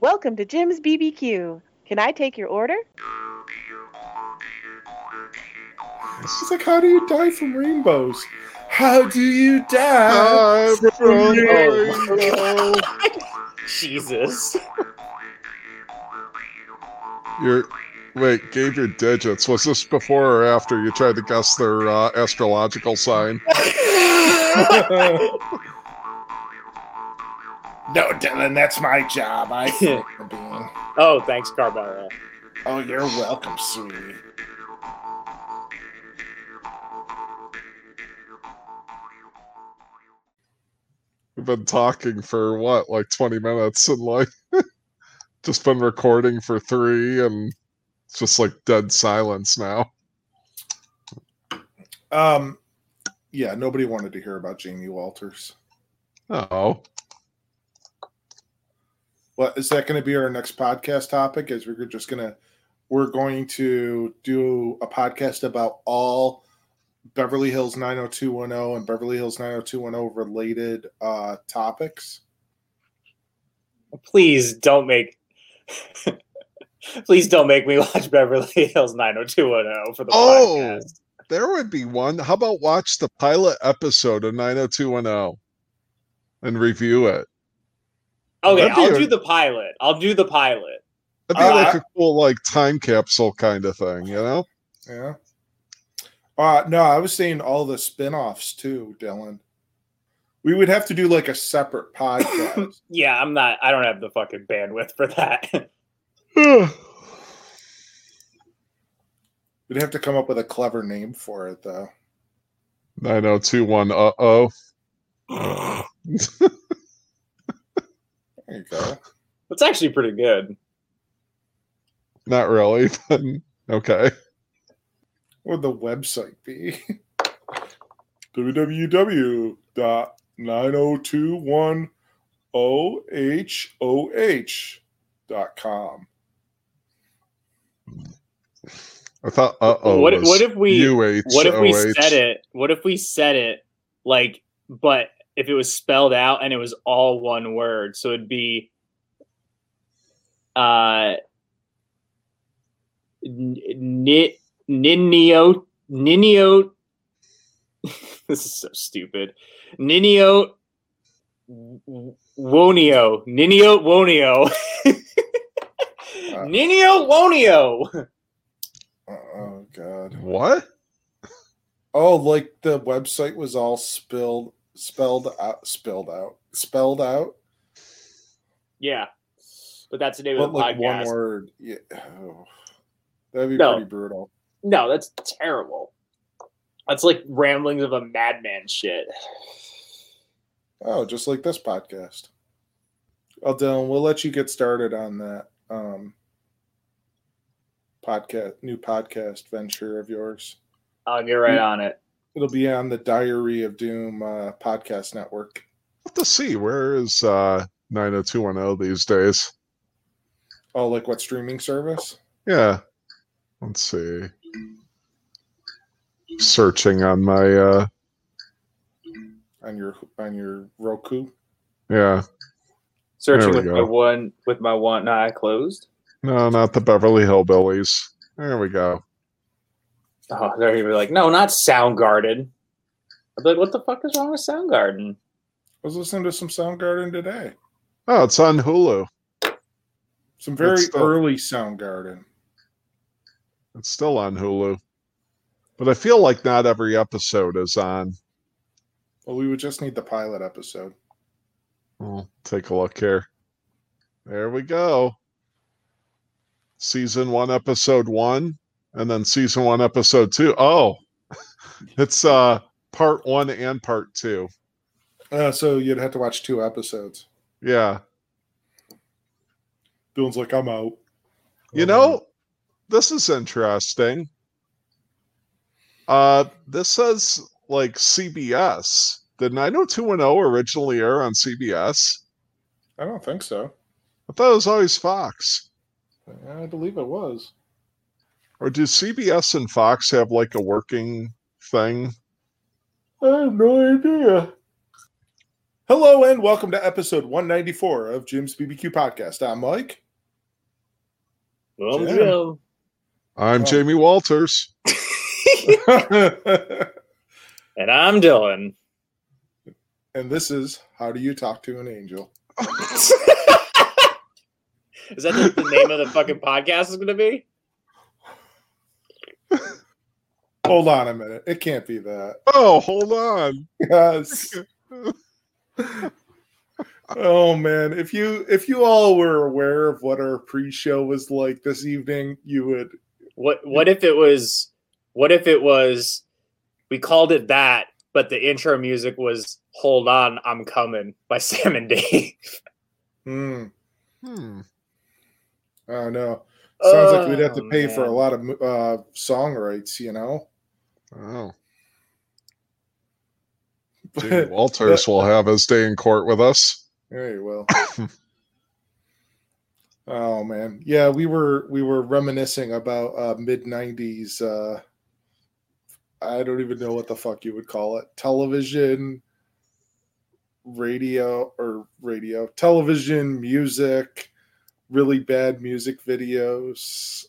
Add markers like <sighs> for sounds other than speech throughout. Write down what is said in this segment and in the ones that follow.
Welcome to Jim's BBQ. Can I take your order? It's like, how do you die from rainbows? How do you die from from rainbows? <laughs> Jesus. You're wait, gave your digits. Was this before or after you tried to guess their uh, astrological sign? <laughs> <laughs> No, Dylan, that's my job. I flip the bean. Oh, thanks, Carmela. Oh, you're welcome, sweetie. We've been talking for what, like 20 minutes and like <laughs> just been recording for three and it's just like dead silence now. Um, yeah, nobody wanted to hear about Jamie Walters. Oh. What is that going to be our next podcast topic? Is we're just gonna we're going to do a podcast about all Beverly Hills 90210 and Beverly Hills 90210 related uh topics. Please don't make. <laughs> Please don't make me watch Beverly Hills 90210 for the Oh. podcast. There would be one. How about watch the pilot episode of 90210 and review it? Okay, That'd I'll a- do the pilot. I'll do the pilot. That'd be Uh, like a cool like time capsule kind of thing, you know? Yeah. Uh no, I was saying all the spin-offs too, Dylan. We would have to do like a separate <coughs> podcast. Yeah, I'm not. I don't have the fucking bandwidth for that. <laughs> <sighs> We'd have to come up with a clever name for it though. 9021 uh oh. <laughs> There you go. It's actually pretty good. Not really, <laughs> but okay. What would the website be? <laughs> www.9021ohoh.com. I thought uh oh. what, what if we? UH, What if we said it? What if we said it like, but if it was spelled out and it was all one word, so it'd be, uh, ninio ninio. this is so stupid. Ninio wonio ninio wonio ninio wonio. Oh god. What? Oh, like the website was all spilled spelled out spelled out. Spelled out. Yeah, but that's the name But of the like one word. Yeah. Oh. That'd be No. pretty brutal. No, that's terrible. That's like ramblings of a madman shit. Oh, just like this podcast. Well, Dylan, we'll let you get started on that um podcast new podcast venture of yours. I'll get right on it. It'll be on the Diary of Doom uh, podcast network. What to see? Where is uh 90210 these days? Oh, like what streaming service? Yeah. Let's see. Searching on my uh On your on your Roku? yeah. Searching There we with my one with my one eye closed. No, not the Beverly Hillbillies. There we go. Oh, they're gonna be like, no, not Soundgarden. I'd be like, what the fuck is wrong with Soundgarden? I was listening to some Soundgarden today. Oh, it's on Hulu. Some very It's still- early Soundgarden. It's still on Hulu. But I feel like not every episode is on. Well, we would just need the pilot episode. We'll take a look here. There we go. Season one, episode one, and then season one, episode two. Oh, <laughs> it's uh part one and part two. Uh, so you'd have to watch two episodes. Yeah. Dylan's like, I'm out. You know, this is interesting. Uh this says like CBS. Did 90210 originally air on CBS? I don't think so. I thought it was always Fox. I believe it was. Or do CBS and Fox have like a working thing? I have no idea. Hello and welcome to episode 194 of Jim's BBQ podcast. I'm Mike. Well, Jim. Jim. I'm Oh. Jamie Walters. <laughs> And I'm Dylan. and this is How Do You Talk to an Angel? <laughs> Is that the, the name of the fucking podcast is going to be? Hold on a minute. It can't be that. <laughs> Oh, hold on. Yes. oh man, if you if you all were aware of what our pre-show was like this evening, you would What What if it was? What if it was? We called it that, but the intro music was "Hold On, I'm Coming" by <laughs> Sam and Dave. hmm, Hmm. I don't know. Sounds like we'd have to Oh, pay for a lot of uh song rights, you know. Oh. <laughs> Walters will have his day in court with us. Very well. <laughs> oh man, yeah, we were we were reminiscing about uh, mid '90s. Uh, I don't even know what the fuck you would call it. Television, radio, or radio, television, music, really bad music videos,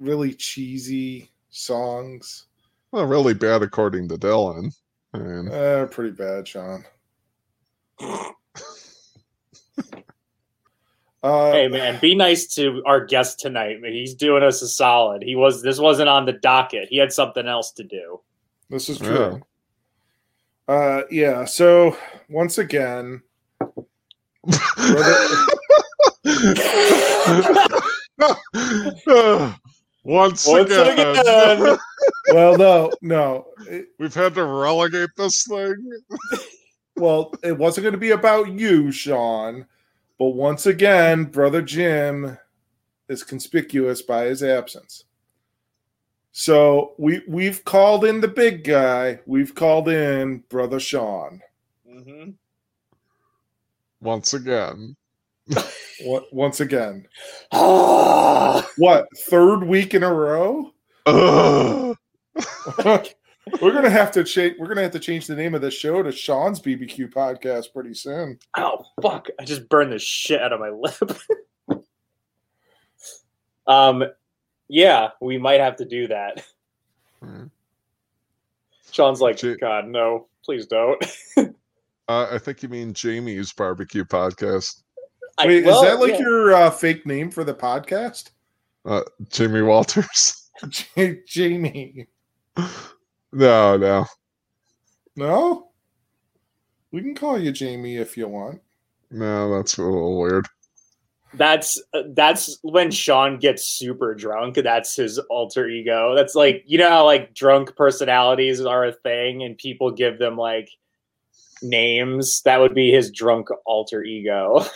really cheesy songs. Well, really bad according to Dylan. I mean, Uh, pretty bad, Sean. <laughs> Uh, Hey man, be nice to our guest tonight. He's doing us a solid. He was. This wasn't on the docket. He had something else to do. This is true. Uh, yeah. So once again, <laughs> <laughs> Once, Once again, again. <laughs> well, no, no. We've had to relegate this thing. well, it wasn't going to be about you, Sean. But once again, brother Jim is conspicuous by his absence. So we we've called in the big guy. We've called in brother Sean. hmm Once again. What once again? <sighs> What third week in a row? <sighs> We're gonna have to change. We're gonna have to change the name of the show to Sean's BBQ podcast pretty soon. oh fuck! I just burned the shit out of my <laughs> lip. um, ja, we might have to do that. Hmm. Sean's like, Ja- God, no, please don't. <laughs> Uh, I think you mean Jamie's barbecue podcast. I- Wait, well, is that like yeah. your uh, fake name for the podcast? Uh, Jamie Walters. <laughs> J- Jamie? no, no. No, we can call you Jamie if you want. No, that's a little weird. That's uh, that's when Sean gets super drunk. That's his alter ego. That's like you know how like drunk personalities are a thing, and people give them like names. That would be his drunk alter ego. <laughs>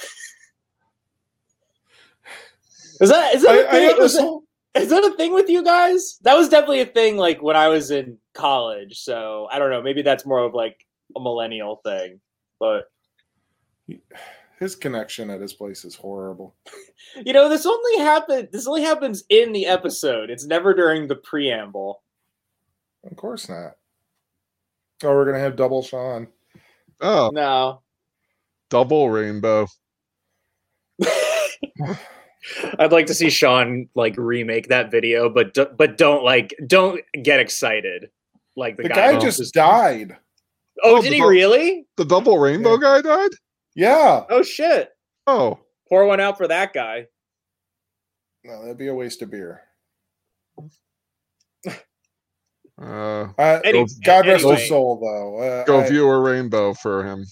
is that is that a I, I thing? have Is this that- whole- is that a thing with you guys? That was definitely a thing like when I was in college. So I don't know. Maybe that's more of like a millennial thing. But his connection at his place is horrible. <laughs> you know, this only happened. This only happens in the episode. It's never during the preamble. Of course not. Oh, we're gonna have double Sean. Oh, No. double rainbow. <laughs> I'd like to see Sean like remake that video, but do, but don't like don't get excited. Like the, The guy, guy just died. Oh, Oh, did he bu- really? The double rainbow guy died? Yeah. Oh shit! Oh, Pour one out for that guy. No, that'd be a waste of beer. <laughs> uh, Uh, Any- God rest anyway. his soul, though. Uh, go I- view a rainbow for him.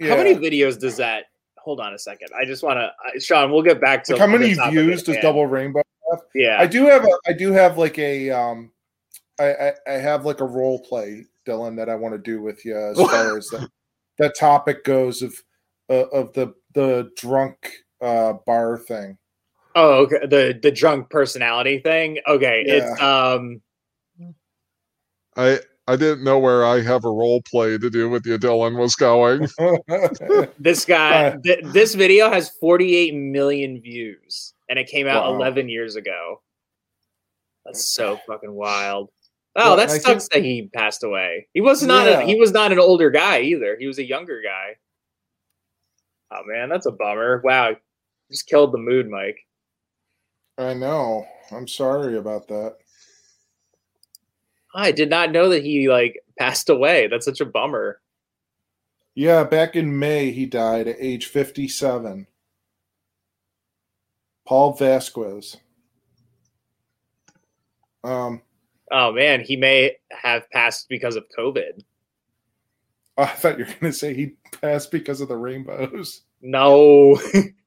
How many videos does that? Hold on a second. I just want to, Sean. We'll get back to Like, how many views does. Double Rainbow? Have? Yeah, I do have a. I do have like a. Um, I I, I have like a role play, Dylan, that I want to do with you as <laughs> far as that that topic goes of uh, of the the drunk uh bar thing. Oh, okay. The the drunk personality thing. Okay, it's um. I I didn't know where I have a role play to do with you, Dylan, was going. <laughs> This guy. Uh, th- this video has 48 million views, and it came out Wow. 11 years ago. That's so fucking wild. Oh, Well, that and I sucks that he passed away. He was not Yeah. a, he was not an older guy either. He was a younger guy. Oh man, that's a bummer. Wow. Just killed the mood, Mike. I know. I'm sorry about that. I did not know that he like passed away. That's such a bummer. Yeah, back in May, he died at age 57. Paul Vasquez. Um, Oh man, he may have passed because of COVID. I thought you were going to say he passed because of the rainbows. No. <laughs>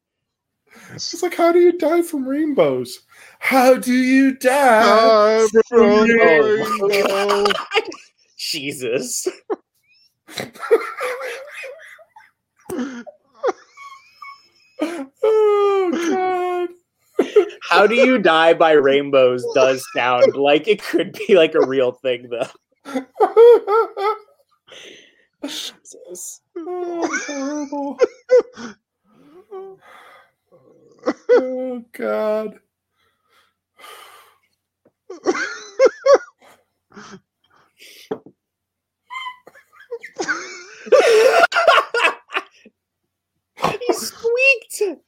It's like, how do you die from rainbows? How do you die? I'm from rainbows? <laughs> Jesus. <laughs> oh, God. How do you die by rainbows does sound like it could be like a real thing though. <laughs> Jesus. oh, horrible. Oh, God. he squeaked.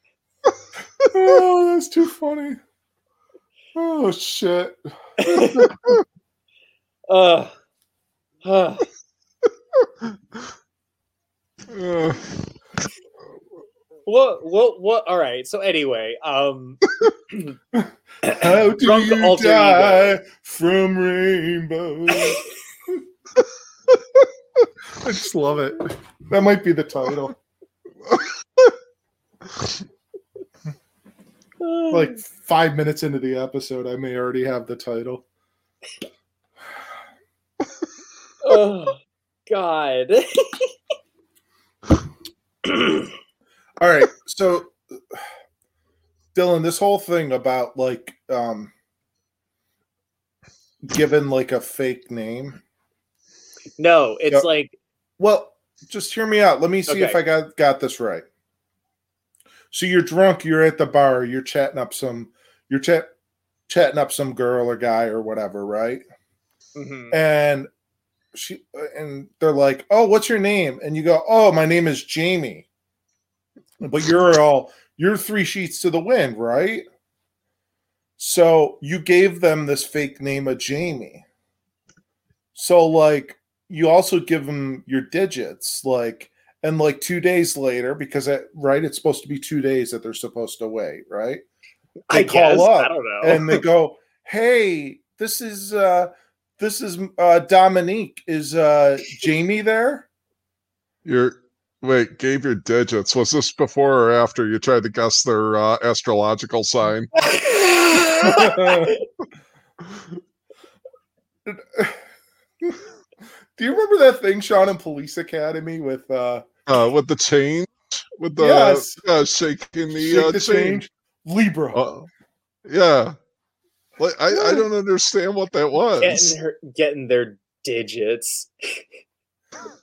Oh, that's too funny. Oh, shit. Uh, uh, Uh, what what what all right so anyway um <clears throat> How <coughs> do you die ego. from rainbow <laughs> I just love it. That might be the title. <sighs> Like five minutes into the episode, I may already have the title. <sighs> oh god <clears throat> <clears throat> All right, so Dylan, this whole thing about like um given like a fake name. no it's Yep. like Well, just hear me out. Let me see if I got got this right. So you're drunk, you're at the bar, you're chatting up some you're chat chatting up some girl or guy or whatever, right? mhm. And she and they're like, "Oh, what's your name?" And you go, "Oh, my name is Jamie." But you're all you're three sheets to the wind, right? So you gave them this fake name of Jamie. So like you also give them your digits, like and like two days later, because it, right, it's supposed to be two days that they're supposed to wait, right? i they call guess up i don't know and they go, "Hey, this is uh this is uh Dominique. Is uh Jamie there?" you're wait, gave your digits. Was this before or after you tried to guess their uh, astrological sign? <laughs> Do you remember that thing, Sean, in Police Academy with uh Uh, with the change, with the Yes. uh, shaking the, Shake uh, the change. change? Libra? Uh, yeah, like I, I don't understand what that was. getting her getting their digits <laughs>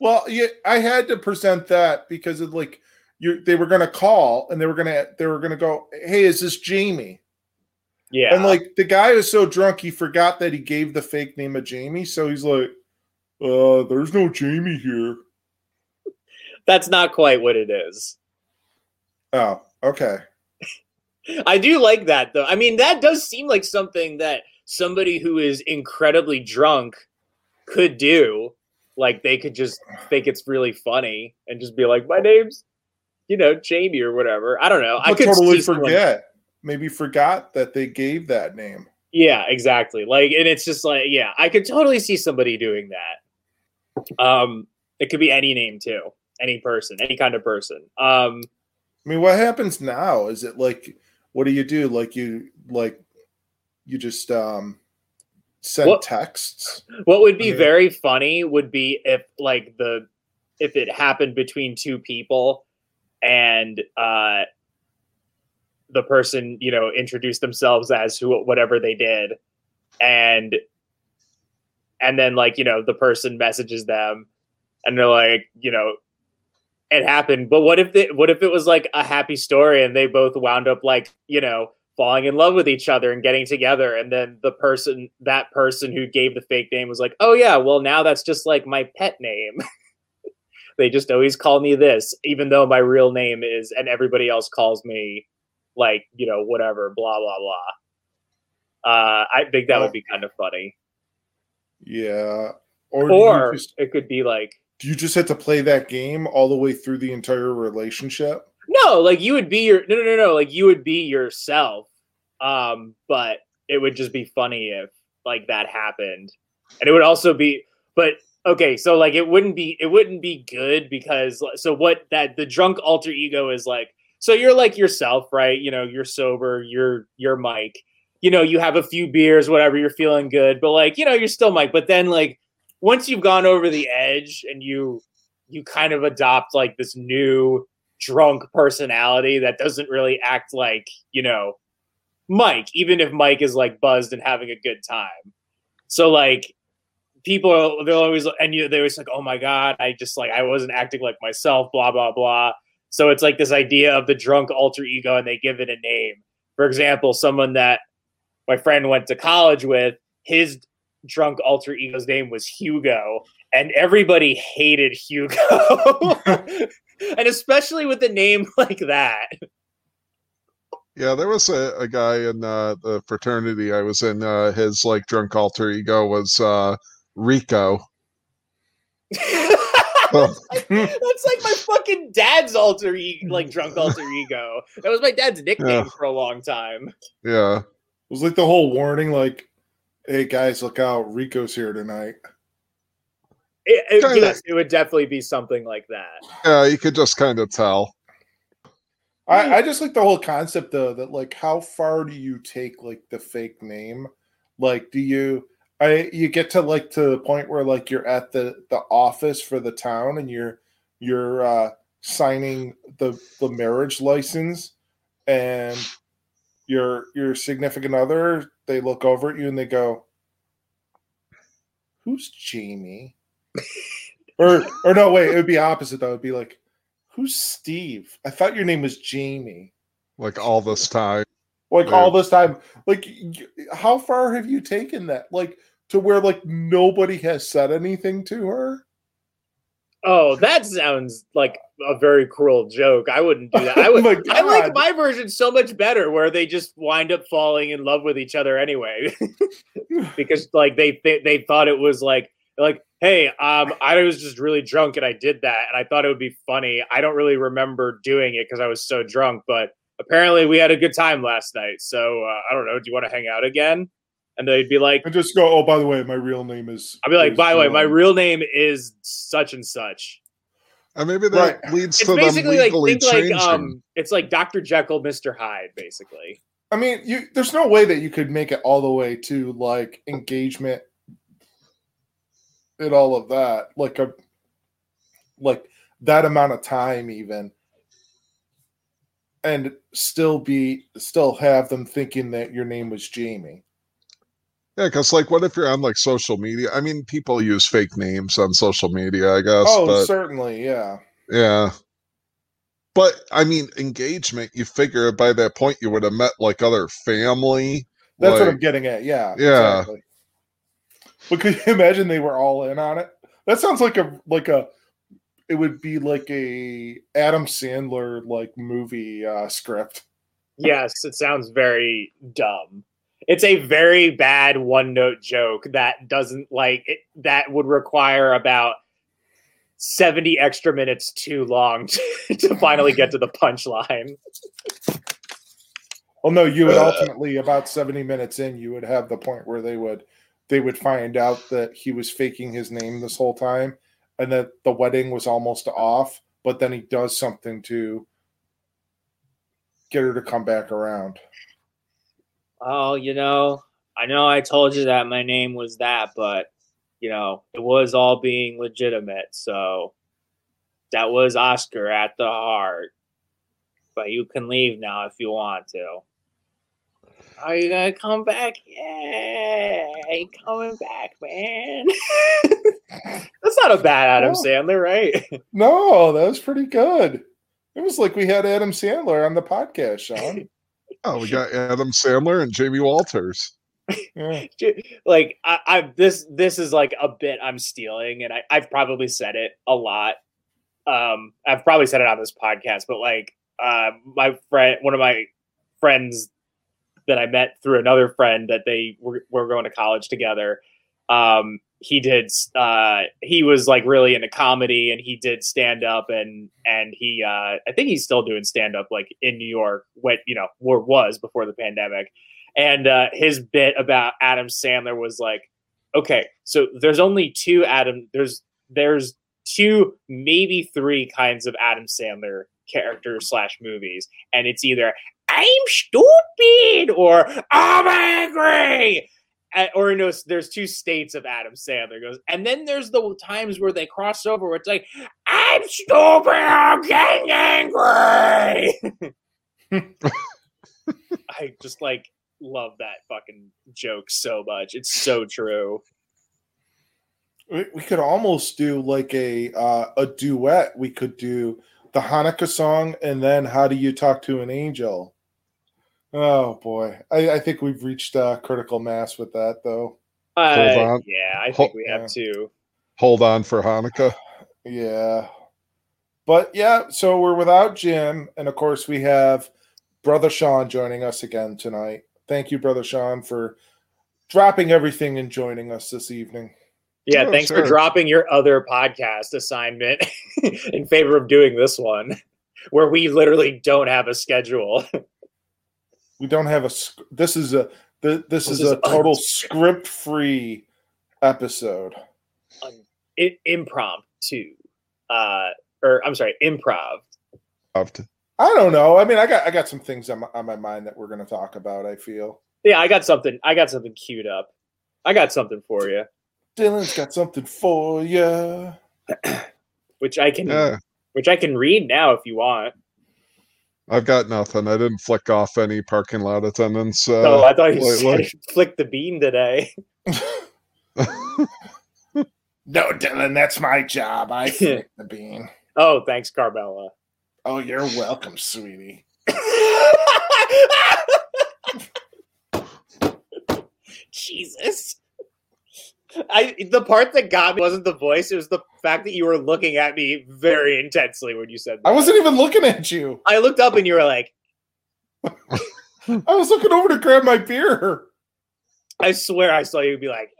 Well, yeah, I had to present that because of like you they were gonna call and they were gonna they were gonna go, Hey, is this Jamie? yeah And like the guy was so drunk he forgot that he gave the fake name of Jamie, so he's like, uh, there's no Jamie here. that's not quite what it is Oh, okay. <laughs> I do like that though. I mean, that does seem like something that somebody who is incredibly drunk could do. Like they could just think it's really funny and just be like, "My name's, you know, Jamie or whatever." I don't know. I could totally see someone- forget. Maybe forgot that they gave that name. Yeah, exactly. Like, and it's just like, yeah, I could totally see somebody doing that. Um, it could be any name too, any person, any kind of person. Um, I mean, what happens now? Is it like what do you do? Like you like you just um send What- texts? What would be Okay. very funny would be if like the if it happened between two people and uh the person, you know, introduced themselves as who whatever they did and and then like, you know, the person messages them and they're like, you know, it happened. But what if they what if it was like a happy story and they both wound up like, you know, falling in love with each other and getting together and then the person that person who gave the fake name was like oh yeah well now that's just like my pet name <laughs> they just always call me this even though my real name is and everybody else calls me like you know whatever blah blah blah uh i think that would be kind of funny Yeah. Or, or just, it could be like do you just have to play that game all the way through the entire relationship? No, like you would be your no no no no like you would be yourself. Um, but it would just be funny if like that happened. And it would also be but okay, so like it wouldn't be it wouldn't be good because so what that the drunk alter ego is like so you're like yourself, right? You know, you're sober, you're you're Mike. You know, you have a few beers, whatever, you're feeling good, but like, you know, you're still Mike. But then like once you've gone over the edge and you you kind of adopt like this new drunk personality that doesn't really act like, you know, Mike, even if Mike is like buzzed and having a good time. So like people they're always and you they always like, oh my God, I just like I wasn't acting like myself, blah, blah, blah. So it's like this idea of the drunk alter ego and they give it a name. For example, someone that my friend went to college with, his drunk alter ego's name was Hugo, and everybody hated Hugo. <laughs> <laughs> <laughs> and especially with a name <laughs> like that. Yeah, there was a, a guy in uh, the fraternity I was in. Uh, his like drunk alter ego was uh, Rico. <laughs> That's like my fucking dad's alter ego, like drunk alter ego. That was my dad's nickname Yeah. for a long time. Yeah, It was like the whole warning, like, "Hey guys, look out! Rico's here tonight." It, it- Kinda. yes, it would definitely be something like that. yeah, you could just kind of tell. I, I just like the whole concept though that like how far do you take like the fake name? Like do you I you get to like to the point where like you're at the the office for the town and you're you're uh signing the the marriage license and your your significant other they look over at you and they go who's Jamie? <laughs> or or no wait, it would be opposite though. It'd be like Who's Steve? I thought your name was Jamie. Like all this time. Like Yeah. all this time, like y- how far have you taken that? Like to where like nobody has said anything to her? Oh, that sounds like a very cruel joke. I wouldn't do that. I <laughs> Oh would. my I like my version so much better, where they just wind up falling in love with each other anyway, <laughs> because like they they, they thought it was like like hey um I was just really drunk and I did that and I thought it would be funny. I don't really remember doing it because I was so drunk, but apparently we had a good time last night. So uh, I don't know. Do you want to hang out again? And they'd be like, And just go, oh, by the way, my real name is. I'd be like, is by the way, my real name is such and such. And maybe that Right. leads It's to them basically like legally think like changing. um, it's like Dr. Jekyll, Mr. Hyde, basically. I mean, you there's no way that you could make it all the way to like engagement and all of that. Like a like that amount of time even. And still be still have them thinking that your name was Jamie. Yeah, because like, what if you're on like social media? I mean, people use fake names on social media, I guess. Oh, but certainly, yeah. yeah. But I mean, engagement. You figure by that point you would have met like other family. That's what I'm getting at. Yeah. Yeah. Exactly. But could you imagine they were all in on it? That sounds like a like a it would be like a Adam Sandler like movie uh script. Yes, it sounds very dumb. It's a very bad one note joke that doesn't like it, that would require about 70 extra minutes too long to, <laughs> to finally get to the punchline. Well, no, you would Uh. ultimately about 70 minutes in, you would have the point where they would they would find out that he was faking his name this whole time and that the wedding was almost off, but then he does something to get her to come back around. Oh, you know, I know I told you that my name was that, but you know, it was all being legitimate. So that was Oscar at the heart. But you can leave now if you want to. Are you gonna come back? Yeah, you coming back, man. <laughs> That's not a bad Adam Oh. Sandler, right? <laughs> No, that was pretty good. It was like we had Adam Sandler on the podcast, Sean. <laughs> Oh, we got Adam Sandler and Jamie Walters. Yeah. like I, I this this is like a bit I'm stealing, and I, I've probably said it a lot. Um, I've probably said it on this podcast, but like uh, my friend, one of my friends that I met through another friend that they were, were going to college together. Um, he did. Uh, he was like really into comedy, and he did stand up, and and he. Uh, I think he's still doing stand up like in New York. What you know, or was before the pandemic. And uh, his bit about Adam Sandler was like, okay, so there's only two Adam. There's there's two, maybe three kinds of Adam Sandler characters slash movies, and it's either I'm stupid or I'm angry. Or you know, there's two states of Adam Sandler goes, and then there's the times where they cross over. Where it's like, I'm stupid, I'm getting angry. <laughs> I just like love that fucking joke so much. It's so true. We, we could almost do like a uh, a duet. We could do the Hanukkah song and then "How Do You Talk to an Angel." Oh boy, I, I think we've reached uh, critical mass with that, though. Uh, on. yeah, I Hold- think we have to. Hold on for Hanukkah. Yeah, but yeah, so we're without Jim, and of course we have brother Sean joining us again tonight. Thank you, brother Sean, for dropping everything and joining us this evening. Yeah, Oh, thanks for dropping your other podcast assignment <laughs> in favor of doing this one, where we literally don't have a schedule. <laughs> We don't have a. This is a. th- This, This is is a total unscripted. script-free episode. I- impromptu, uh, or I'm sorry, improv. Loved. I don't know. I mean, I got I got some things on my, on my mind that we're going to talk about. I feel Yeah, I got something. I got something queued up. I got something for you, Dylan's got something for you. which I can, Yeah, which I can read now if you want. I've got nothing. I didn't flick off any parking lot attendants. Uh, oh, I thought you wait, said flick the bean today. <laughs> No, Dylan, that's my job. I <laughs> flick the bean. Oh, thanks, Carmela. Oh, you're welcome, sweetie. <laughs> Jesus. I the part that got me wasn't the voice, it was the fact that you were looking at me very intensely when you said that. I wasn't even looking at you. I looked up and you were like, <laughs> I was looking over to grab my beer. I swear I saw you be like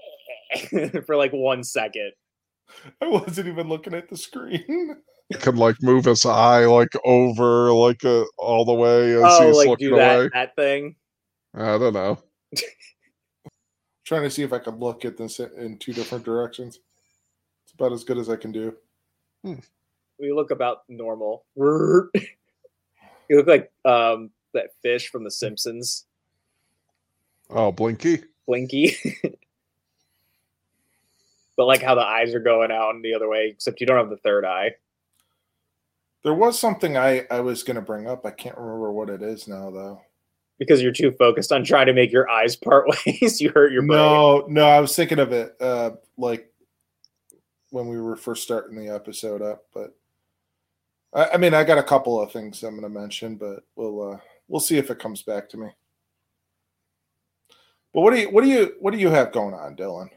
<laughs> for like one second. I wasn't even looking at the screen. can like move his eye like over like uh, all the way as Oh, he's like looking do that away. that thing. I don't know. Trying to see if I can look at this in two different directions. It's about as good as I can do. We look about normal. <laughs> you look like um that fish from The Simpsons, Oh, Blinky. Blinky. <laughs> but like how the eyes are going out and the other way, except you don't have the third eye. There was something I, I was going to bring up. I can't remember what it is now, though. Because you're too focused on trying to make your eyes part <laughs> ways. you hurt your brain. No, no, I was thinking of it uh, like when we were first starting the episode up. But I, I mean, I got a couple of things I'm going to mention, but we'll uh, we'll see if it comes back to me. But what do you what do you what do you have going on, Dylan?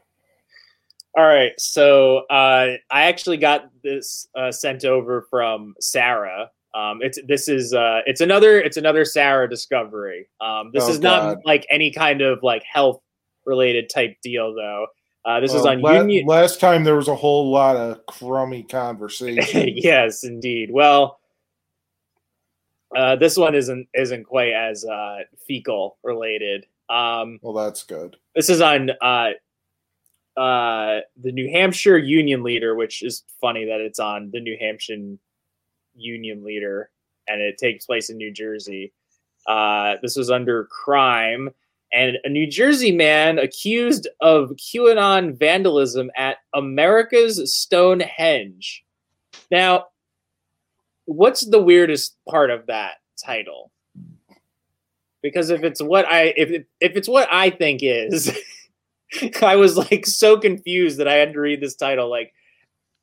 All right, so uh, I actually got this uh, sent over from Sarah. Um, it's this is uh, it's another it's another Sarah discovery. Um, this Oh, is not God. like any kind of like health related type deal though. Uh, this is on la- Union. Last time there was a whole lot of crummy conversation. <laughs> yes, indeed. Well, uh, this one isn't isn't quite as uh, fecal related. Um, well, that's good. This is on uh, uh, the New Hampshire Union Leader, which is funny that it's on the New Hampshire Union Leader, and it takes place in New Jersey. Uh, this was under crime, and a New Jersey man accused of QAnon vandalism at America's Stonehenge. Now, what's the weirdest part of that title? Because if it's what I if if it's what I think is, <laughs> I was like so confused that I had to read this title like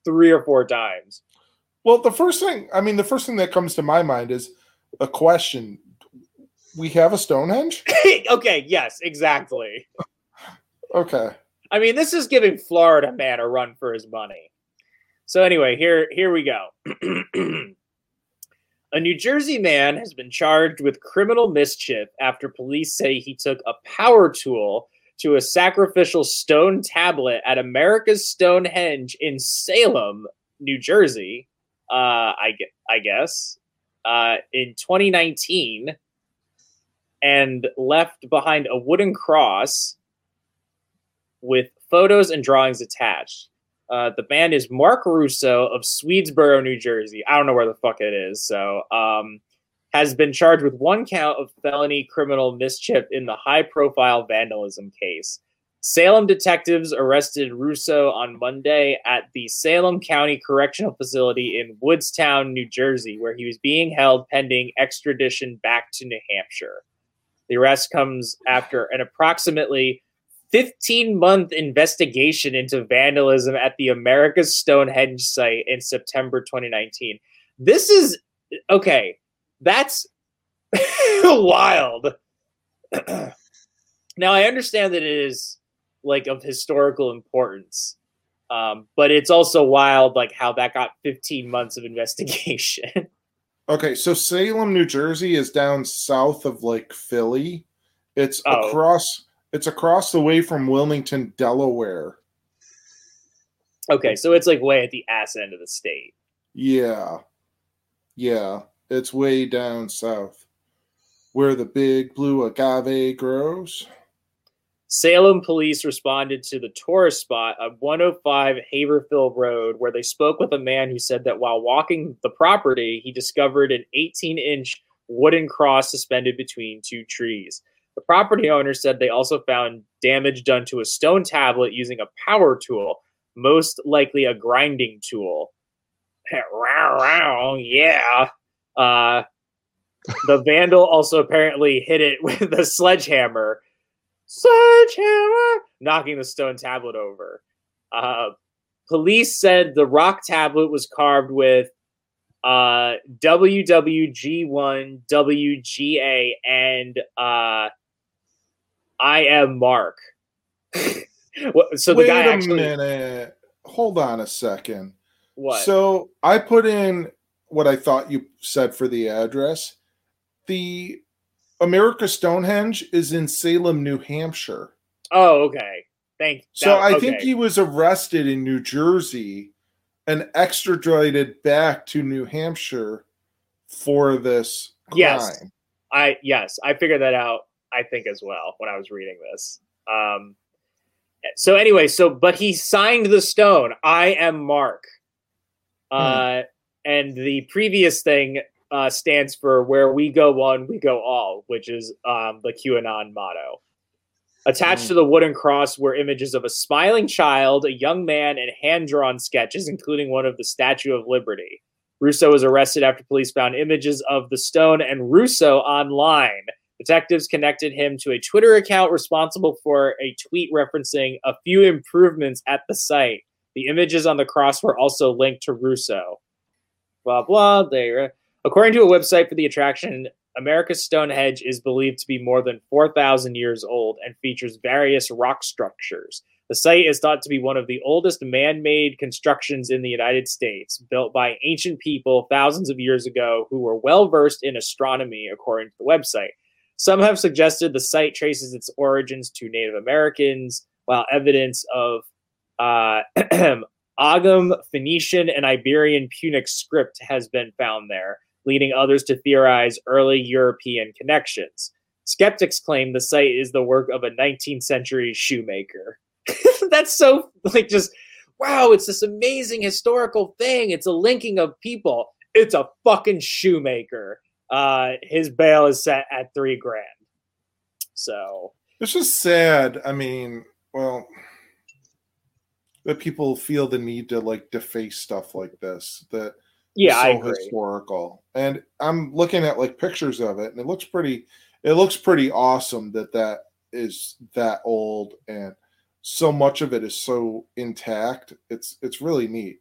three or four times. Well, the first thing, I mean, the first thing that comes to my mind is a question. we have a Stonehenge? <laughs> okay, yes, exactly. Okay. I mean, this is giving Florida man a run for his money. So anyway, here here we go. <clears throat> a New Jersey man has been charged with criminal mischief after police say he took a power tool to a sacrificial stone tablet at America's Stonehenge in Salem, New Jersey. Uh, I I guess uh, in 2019, and left behind a wooden cross with photos and drawings attached. Uh, the band is Mark Russo of Swedesboro, New Jersey. I don't know where the fuck it is. So, um, has been charged with one count of felony criminal mischief in the high profile vandalism case. Salem detectives arrested Russo on Monday at the Salem County Correctional Facility in Woodstown, New Jersey, where he was being held pending extradition back to New Hampshire. The arrest comes after an approximately 15 month investigation into vandalism at the America's Stonehenge site in September 2019. This is okay. That's <laughs> wild. <clears throat> now, I understand that it is like of historical importance, um, but it's also wild, like how that got 15 months of <laughs> investigation. Okay, so Salem, New Jersey is down south of like Philly. It's Oh. across it's across the way from Wilmington, Delaware. okay, so it's like way at the ass end of the state. Yeah. Yeah. It's way down south. Where the big blue agave grows. Salem police responded to the tourist spot at 105 Haverhill Road, where they spoke with a man who said that while walking the property, he discovered an 18 inch wooden cross suspended between two trees. The property owner said they also found damage done to a stone tablet using a power tool, most likely a grinding tool. <laughs> Yeah. Uh, the vandal also apparently hit it <laughs> with a sledgehammer sledgehammer, knocking the stone tablet over. Uh, police said the rock tablet was carved with uh, WWG1, WGA, and uh, I am Mark. <laughs> So the Wait guy a actually minute. Hold on a second. what? So I put in what I thought you said for the address. The America Stonehenge is in Salem, New Hampshire. oh, okay. Thank. So I think he was arrested in New Jersey and extradited back to New Hampshire for this crime. Yes. I yes, I figured that out. I think as well when I was reading this. Um, so anyway, so but he signed the stone. I am Mark. Uh, and the previous thing uh, stands for "Where we go one, we go all," which is um, the QAnon motto. Attached Mm. to the wooden cross were images of a smiling child, a young man, and hand drawn sketches, including one of the Statue of Liberty. Russo was arrested after police found images of the stone and Russo online. Detectives connected him to a Twitter account responsible for a tweet referencing a few improvements at the site. The images on the cross were also linked to Russo. Blah blah. They, according to a website for the attraction, America's Stonehenge is believed to be more than 4,000 years old and features various rock structures. The site is thought to be one of the oldest man made constructions in the United States, built by ancient people thousands of years ago who were well versed in astronomy, according to the website. Some have suggested the site traces its origins to Native Americans, while evidence of uh, <clears throat> Ogham, Phoenician, and Iberian Punic script has been found there, leading others to theorize early European connections. Skeptics claim the site is the work of a 19th century shoemaker. <laughs> That's so like just wow, it's this amazing historical thing. It's a linking of people. It's a fucking shoemaker. Uh his bail is set at three grand. So It's just sad. I mean, well, that people feel the need to like deface stuff like this. That yeah, so I agree. historical. And I'm looking at like pictures of it, and it looks pretty. It looks pretty awesome that that is that old, and so much of it is so intact. It's it's really neat.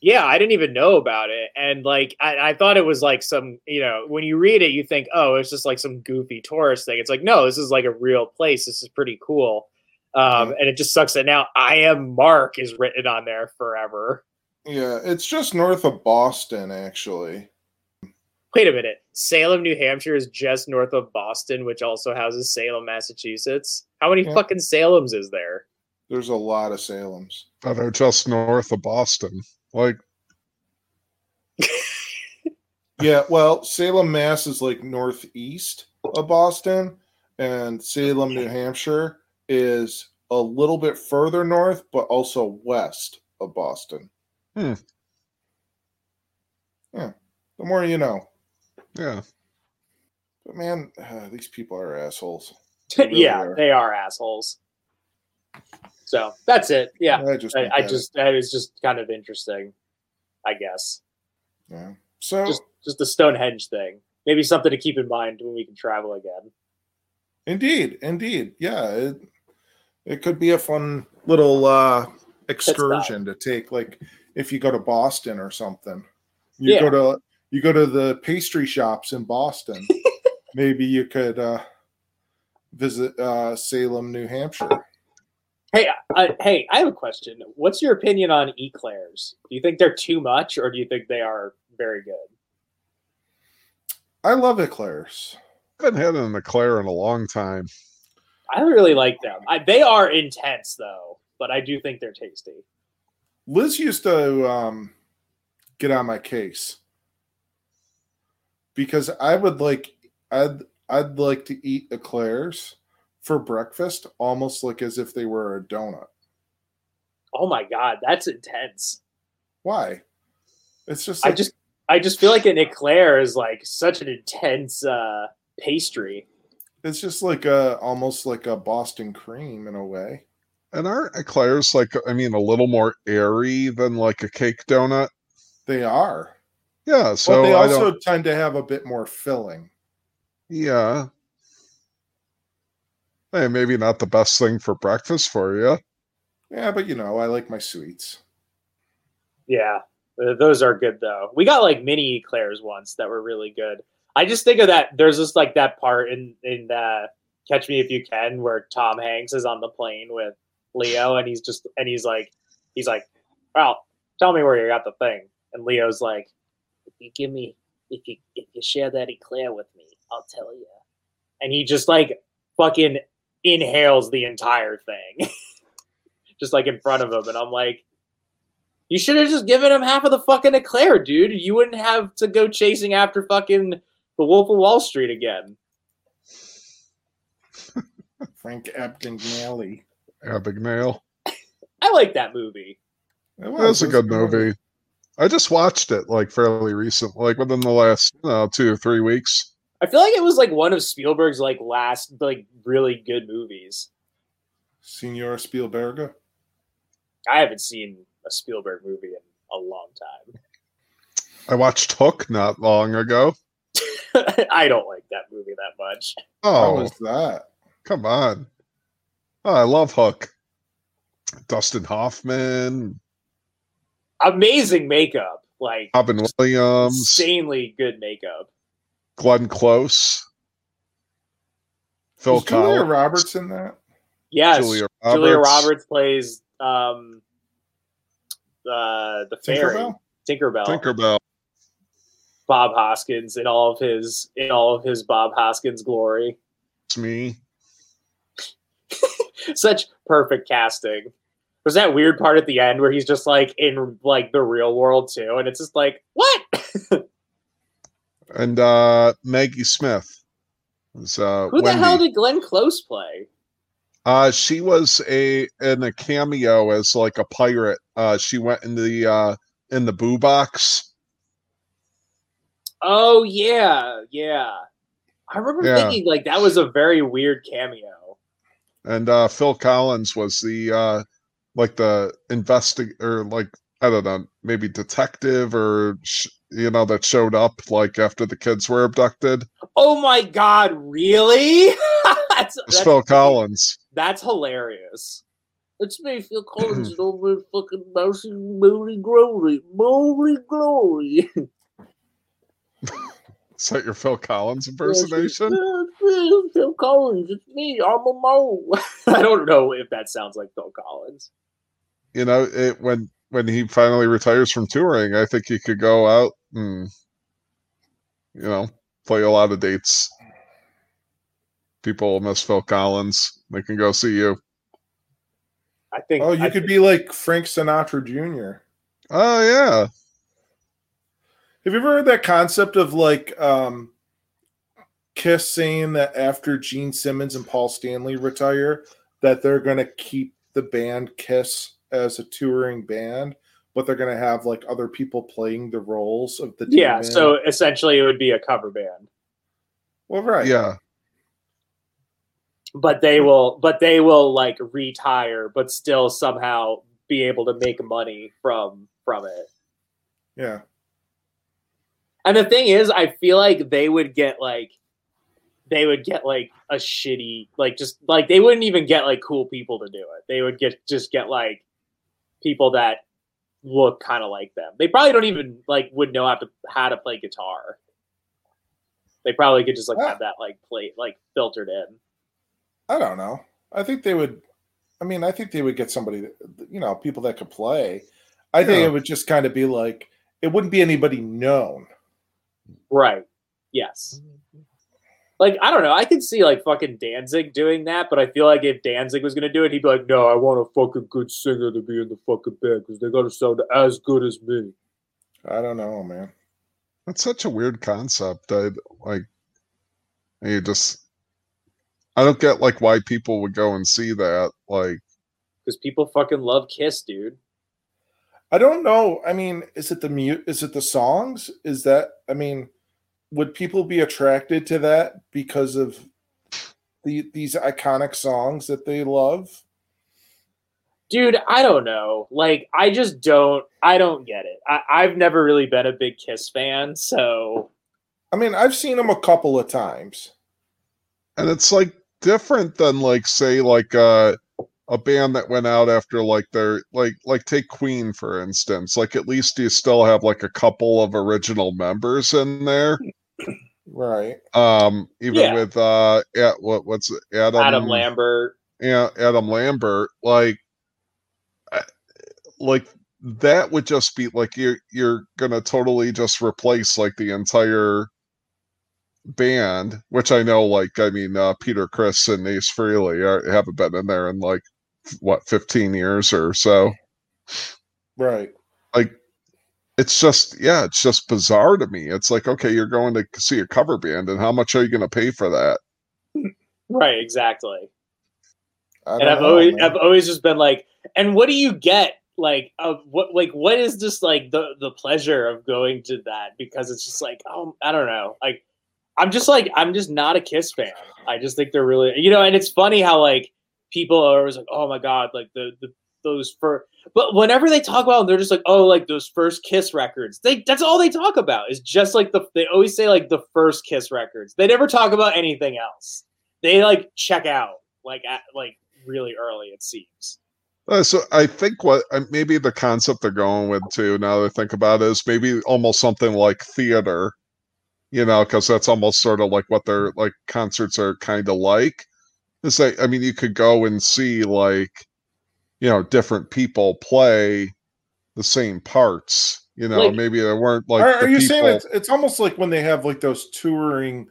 Yeah, I didn't even know about it, and like I, I thought it was like some, you know, when you read it, you think, oh, it's just like some goofy tourist thing. It's like, no, this is like a real place. This is pretty cool. Um, and it just sucks that now I am Mark is written on there forever. Yeah, it's just north of Boston, actually. Wait a minute. Salem, New Hampshire is just north of Boston, which also houses Salem, Massachusetts. How many Yeah. fucking Salems is there? There's a lot of Salems. that are just north of Boston. Like, <laughs> Yeah, well, Salem, Mass is like northeast of Boston, and Salem, New Hampshire is a little bit further north, but also west of Boston. Hmm. Yeah, the more you know. yeah, But man, uh, these people are assholes. They <laughs> really yeah, are. they are assholes. So that's it. Yeah, I just, I, I it. just that is just kind of interesting, I guess. yeah. So Just just the Stonehenge thing. Maybe something to keep in mind when we can travel again. Indeed, indeed. Yeah, it, it could be a fun little uh excursion to take like if you go to Boston or something. You Yeah. go to you go to the pastry shops in Boston. <laughs> Maybe you could uh visit uh Salem, New Hampshire. Hey, I, hey, I have a question. What's your opinion on eclairs? Do you think they're too much, or do you think they are very good? I love eclairs. I haven't had an eclair in a long time. I really like them. I, they are intense though, but I do think they're tasty. Liz used to um get on my case because I would like I'd I'd like to eat eclairs for breakfast almost like as if they were a donut. Oh my god, that's intense. Why? It's just I just I just feel like an eclair is like such an intense uh pastry. it's just like a almost like a Boston cream in a way. And aren't eclairs like, I mean, a little more airy than like a cake donut? They are. Yeah, so but they I also don't, tend to have a bit more filling. yeah. Hey, maybe not the best thing for breakfast for you. Yeah, but you know, I like my sweets. Yeah, uh, those are good though. We got like mini eclairs once that were really good. I just think of that. There's just like that part in in uh, Catch Me If You Can where Tom Hanks is on the plane with Leo, and he's just and he's like he's like, well, tell me where you got the thing, and Leo's like, if you give me if you if you share that eclair with me, I'll tell you. And he just like fucking inhales the entire thing, <laughs> just like in front of him, and I'm like. You should have just given him half of the fucking eclair, dude. You wouldn't have to go chasing after fucking the Wolf of Wall Street again. <laughs> Frank Abagnale. Abigail. <coughs> I like that movie. It That was a good movie. I just watched it like fairly recent, like within the last uh, two or three weeks. I feel like it was like one of Spielberg's like last like really good movies. Senor Spielberg. I haven't seen a Spielberg movie in a long time. <laughs> I watched Hook not long ago. <laughs> I don't like that movie that much. How Oh, was that? come on. Oh, I love Hook. Dustin Hoffman, Amazing makeup, like Robin Williams, insanely good makeup. Glenn Close, Phil Was Julia Roberts in that? Yes, Julia Julia Roberts. Roberts, plays um uh the fairy Tinkerbell? Tinkerbell. Tinkerbell. Bob Hoskins in all of his in all of his Bob Hoskins glory. It's me. <laughs> Such perfect casting. Was that weird part at the end where he's just like in like the real world too, and it's just like what? <laughs> And uh Maggie Smith. Was, uh, Who the Wendy. hell did Glenn Close play? Uh, she was a in a cameo as like a pirate. Uh, she went in the uh in the boo box. Oh yeah, yeah. I remember Yeah. thinking like that was a very weird cameo. And uh Phil Collins was the uh like the investig or like I don't know maybe detective or sh- you know that showed up like after the kids were abducted. Oh my god, really? <laughs> that's, It's that's, Phil Collins. that's hilarious. It's me, Phil <clears throat> Collins, and over in fucking Mousy Moody Glory. Moody Glory. <laughs> Is that your Phil Collins <laughs> impersonation? Yeah, it's me, Phil Collins. It's me. I'm a mo. <laughs> I don't know if that sounds like Phil Collins. You know, it, when when he finally retires from touring, I think he could go out and you know play a lot of dates. People will miss Phil Collins. They can go see you. I think. Oh, you I could think- be like Frank Sinatra Jr. Oh yeah, Have you ever heard that concept of like um Kiss saying that after Gene Simmons and Paul Stanley retire, that they're gonna keep the band Kiss as a touring band, but they're gonna have like other people playing the roles of the Yeah. demon? So essentially, it would be a cover band, well, right, yeah. but they will, but they will like retire, but still somehow be able to make money from from it. yeah. And the thing is, I feel like they would get like they would get like a shitty like just like they wouldn't even get like cool people to do it. They would get just get like people that look kind of like them. They probably don't even like would know how to how to play guitar. They probably could just like have that like plate like filtered in. I don't know. I think they would. I mean, I think they would get somebody, that, you know, people that could play. I think it would just kind of be like it wouldn't be anybody known. Right. Yes. Like I don't know. I could see like fucking Danzig doing that, but I feel like if Danzig was gonna do it, he'd be like, "No, I want a fucking good singer to be in the fucking band because they gotta sound as good as me." I don't know, man. That's such a weird concept. I like you just I don't get like why people would go and see that. Like Because people fucking love Kiss, dude. I don't know. I mean, is it the mute? Is it the songs? Is that? I mean, would people be attracted to that because of the these iconic songs that they love? Dude, I don't know. Like, I just don't. I don't get it. I, I've never really been a big Kiss fan, so I mean, I've seen them a couple of times. and it's like different than like say like uh a band that went out after like their like like take Queen for instance. Like at least you still have like a couple of original members in there. Right. Um even Yeah. with uh yeah, what what's? Adam Adam Lambert. yeah, Adam Lambert, like, like that would just be like you're you're gonna totally just replace like the entire band, which I know, like, I mean, uh, Peter Criss and Ace Frehley are, haven't been in there in like what 15 years or so. Right. It's just yeah, it's just bizarre to me. It's like okay, you're going to see a cover band, and how much are you going to pay for that? Right, exactly. and i've know, always man. I've always just been like, and what do you get? Like, of what? Like, what is just like the the pleasure of going to that? Because it's just like, oh, I don't know. Like, I'm just like, I'm just not a Kiss fan. I just think they're really, you know. And it's funny how like people are always like, oh my god, like the the those for. But whenever they talk about, them, they're just like, oh, like those first Kiss records. They that's all they talk about is just like the. They always say like the first Kiss records. They never talk about anything else. They like check out like at like really early. It seems. Uh, so I think what uh, maybe the concept they're going with too, now that I think about it, is maybe almost something like theater, you know, because that's almost sort of like what their like concerts are kind of like. It's like I mean, you could go and see like, you know, different people play the same parts. You know, Like- maybe they weren't like. are, the are you people, saying it's, it's almost like when they have like those touring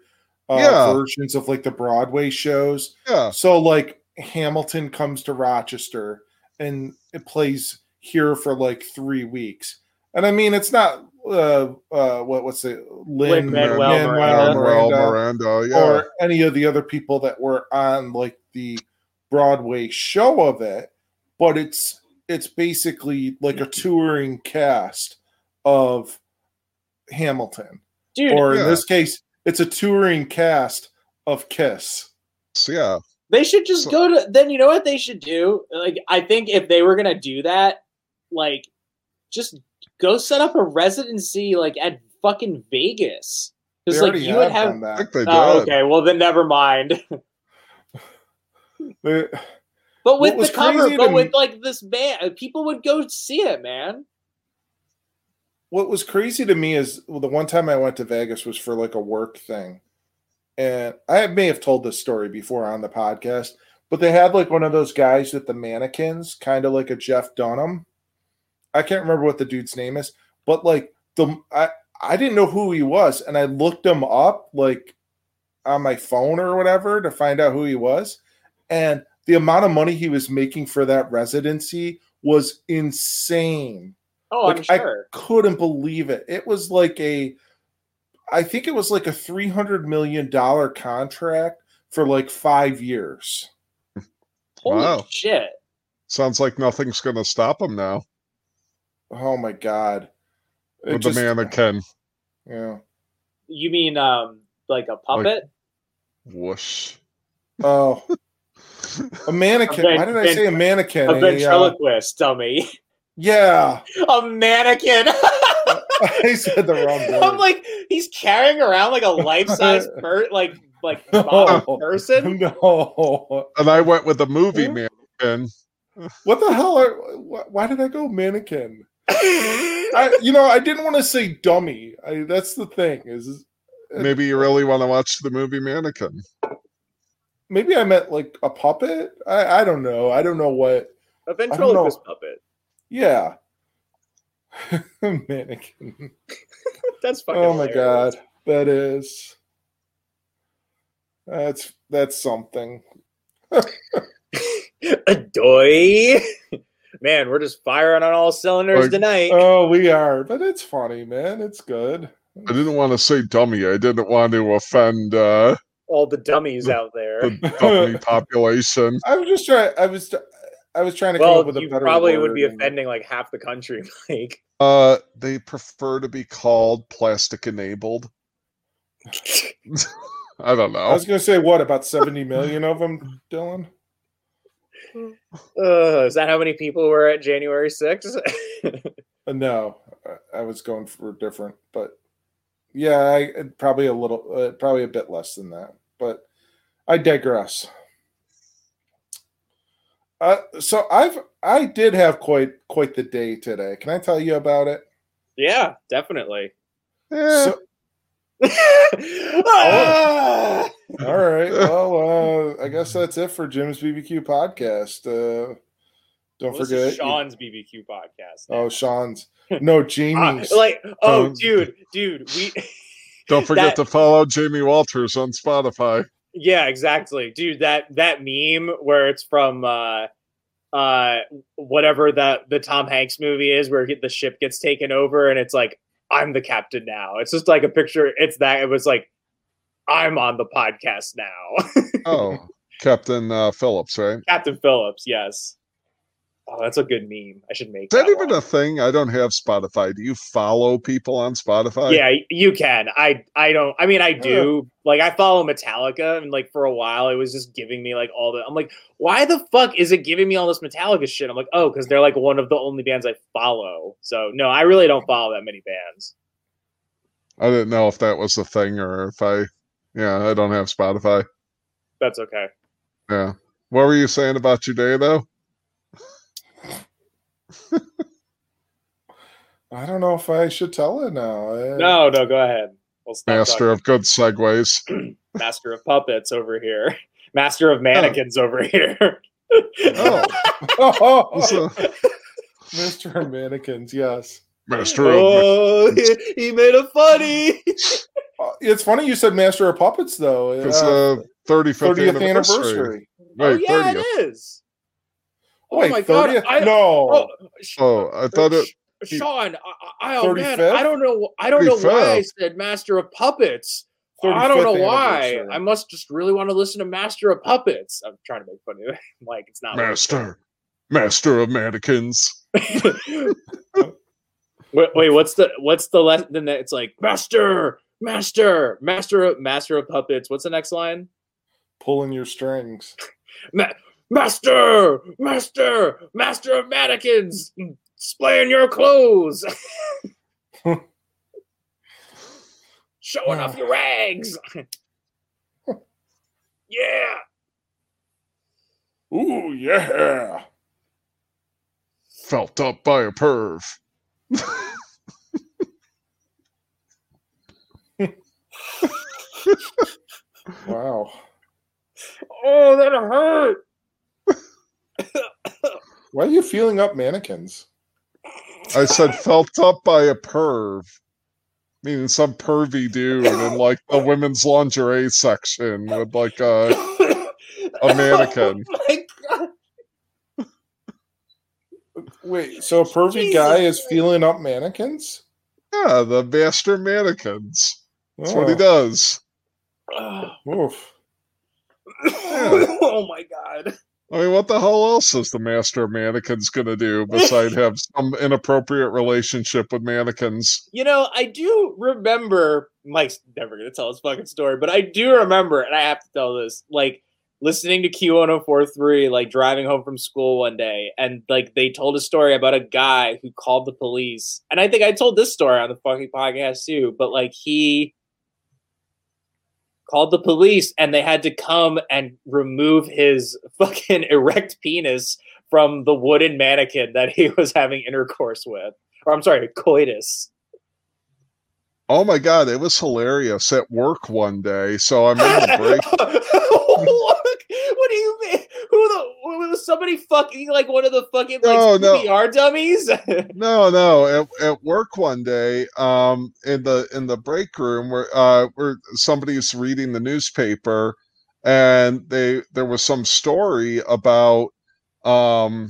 uh, Yeah. versions of like the Broadway shows? Yeah, So like Hamilton comes to Rochester and it plays here for like three weeks. And I mean, it's not uh, uh, what what's it, Lynn Lin-Manuel Manuel Miranda. Manuel Miranda, Miranda, yeah. or any of the other people that were on like the Broadway show of it, but it's it's basically like a touring cast of Hamilton, Dude, or in Yeah. this case, it's a touring cast of Kiss. So, yeah. they should just So- go to. Then you know what they should do? Like, I think if they were gonna do that, like, just go set up a residency like at fucking Vegas. Because like already you would have have. done that. Oh, okay. Well, then never mind. <laughs> They- But with the cover, but with like this band, people would go see it, man. what was crazy to me is well, the one time I went to Vegas was for like a work thing. And I may have told this story before on the podcast, but they had like one of those guys with the mannequins, kind of like a Jeff Dunham. I can't remember what the dude's name is, but like the I I didn't know who he was, and I looked him up like on my phone or whatever to find out who he was, and the amount of money he was making for that residency was insane Oh, Like, I'm I- couldn't believe it. It was like a, I think it was like a three hundred million dollar contract for like five years. Holy Wow. shit! Sounds like nothing's going to stop him now Oh my god! It with just- the mannequin. Yeah. You mean um like a puppet? Whoosh. Oh, a mannequin. A ven- Why did I say a mannequin? a A, uh, ventriloquist dummy. yeah, <laughs> a mannequin. <laughs> I said the wrong <laughs> word. I'm like, he's carrying around like a life size per like like model No. person. no. And I went with the movie Huh? mannequin. What the hell? Are, why did I go mannequin? I, you know, I didn't want to say dummy. I, that's the thing. Is Maybe you really want to watch the movie Mannequin. Maybe I meant like a puppet. I, I don't know. I don't know what. a ventriloquist puppet. Yeah, <laughs> mannequin. <laughs> That's fucking. Oh my hilarious. god, that is. That's that's something. <laughs> Adoy. Man, we're just firing on all cylinders Like- tonight. Oh, we are, but it's funny, man. It's good. I didn't want to say dummy. I didn't want to offend uh, all the dummies out there. the <laughs> dummy population. I was just trying. I was. I was trying to come up with a you better. probably would word be and- offending like half the country, <laughs> Mike. Uh, they prefer to be called plastic enabled. <laughs> I don't know. I was going to say what about seventy million of them, Dylan? Uh, is that how many people were at January 6th? Uh, no, I- I was going for different, but yeah, I probably a little, uh, probably a bit less than that. But I digress. Uh, so I've I did have quite quite the day today. Can I tell you about it? yeah, definitely. Eh, So, Ah! <laughs> <laughs> all right. Well, uh, I guess that's it for Jim's BBQ podcast. Uh, don't Well, this forget. is Sean's BBQ podcast. oh, Sean's. <laughs> No, Jamie's. like, oh, Um, dude, dude, we. <laughs> don't forget that- to follow Jamie Walters on Spotify. Yeah, exactly, dude. That that meme where it's from uh, uh, whatever that the Tom Hanks movie is, where the ship gets taken over, and it's like I'm the captain now. It's just like a picture. It's that. It was like I'm on the podcast now. <laughs> Oh, Captain uh, Phillips, right? Captain Phillips, yes. Oh, that's a good meme. I should make Is that that even one. a thing? I don't have Spotify. Do you follow people on Spotify? Yeah, you can. I I don't. I mean, I do. Like, I follow Metallica, and like for a while, it was just giving me like all the. I'm like, why the fuck is it giving me all this Metallica shit? I'm like, oh, because they're like one of the only bands I follow. So no, I really don't follow that many bands. I didn't know if that was a thing or if I. Yeah, I don't have Spotify. That's okay. Yeah. What were you saying about your day, though? I don't know if I should tell it now. I- No, no, go ahead. We'll stop Master of good segues. <clears throat> master of puppets over here. <laughs> Master of mannequins over here. Oh, Oh, so- Mr. Mannequins, yes. Master of. oh, he, he made a funny. <laughs> Uh, It's funny you said Master of Puppets, though. It's Uh, the 35th 30th anniversary. anniversary. oh yeah, 30th. it is. Oh, oh Wait, my god! I, no. oh, Oh, I thought it. Sean, I, I, oh man, I don't know. I don't know why I said Master of Puppets. I don't know why. I must just really want to listen to Master of Puppets. I'm trying to make fun of it. <laughs> Like it's not Master. Master of mannequins. <laughs> wait, wait, what's the what's the last? Then it's like Master, Master, Master, of Master of Puppets. What's the next line? Pulling your strings. Ma- Master, Master, Master of Mannequins, splaying your clothes, <laughs> showing off your rags. <laughs> yeah. Ooh, yeah. Felt up by a perv. <laughs> Wow. Oh, that hurt. <coughs> Why are you feeling up mannequins? I said felt up by a perv. Meaning some pervy dude in like the women's lingerie section with like a a mannequin. <laughs> Oh my god. Wait, so a pervy Jesus guy is feeling up mannequins? Yeah, the master mannequins. That's what he Oh, does. oof. <coughs> oh my god. I mean, what the hell else is the master of mannequins gonna do <laughs> besides have some inappropriate relationship with mannequins? You know, I do remember Mike's never gonna tell his fucking story, but I do remember, and I have to tell this, like listening to Q1043, like driving home from school one day, and like they told a story about a guy who called the police. And I think I told this story on the fucking podcast too, but like he called the police and they had to come and remove his <laughs> fucking erect penis from the wooden mannequin that he <laughs> was having intercourse with. Or I'm sorry, coitus. Oh my god, it was hilarious at work one day. So I'm in the <laughs> break. what? What do you mean? Who the was somebody fucking like one of the fucking like No, no. Dummies? <laughs> No, no. At, at work one day, um, in the in the break room where uh where somebody's reading the newspaper and they there was some story about um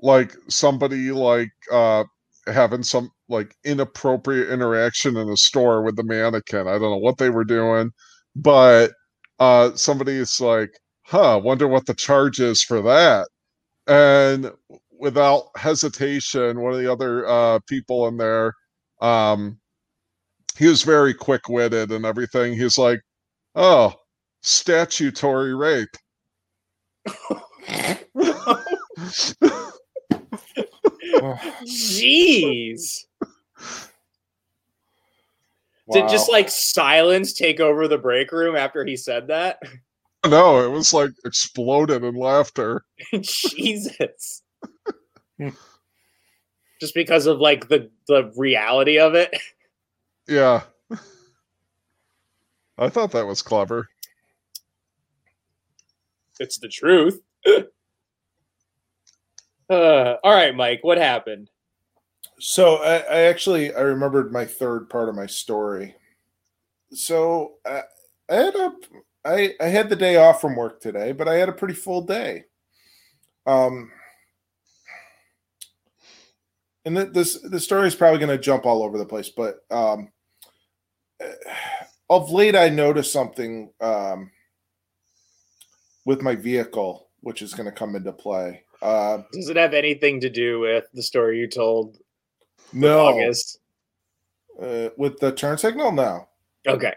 like somebody like uh having some like inappropriate interaction in a store with the mannequin. I don't know what they were doing, but uh somebody's like, huh, wonder what the charge is for that. And without hesitation, one of the other uh people in there, um he was very quick witted and everything. He's like, Oh, statutory rape. <laughs> Jeez. Did just like silence take over the break room after he said that? <laughs> no, it was like exploded in laughter. <laughs> Jesus. Just because of like the the reality of it. Yeah. I thought that was clever. It's the truth. <laughs> uh, all right, Mike, what happened? So I, I actually I remembered my third part of my story. So I, I had a I, I had the day off from work today, but I had a pretty full day. Um, and th- this the story is probably going to jump all over the place, but um, <sighs> of late I noticed something um, with my vehicle, which is going to come into play. Uh, Does it have anything to do with the story you told no, August? uh, with the turn signal, no. Okay.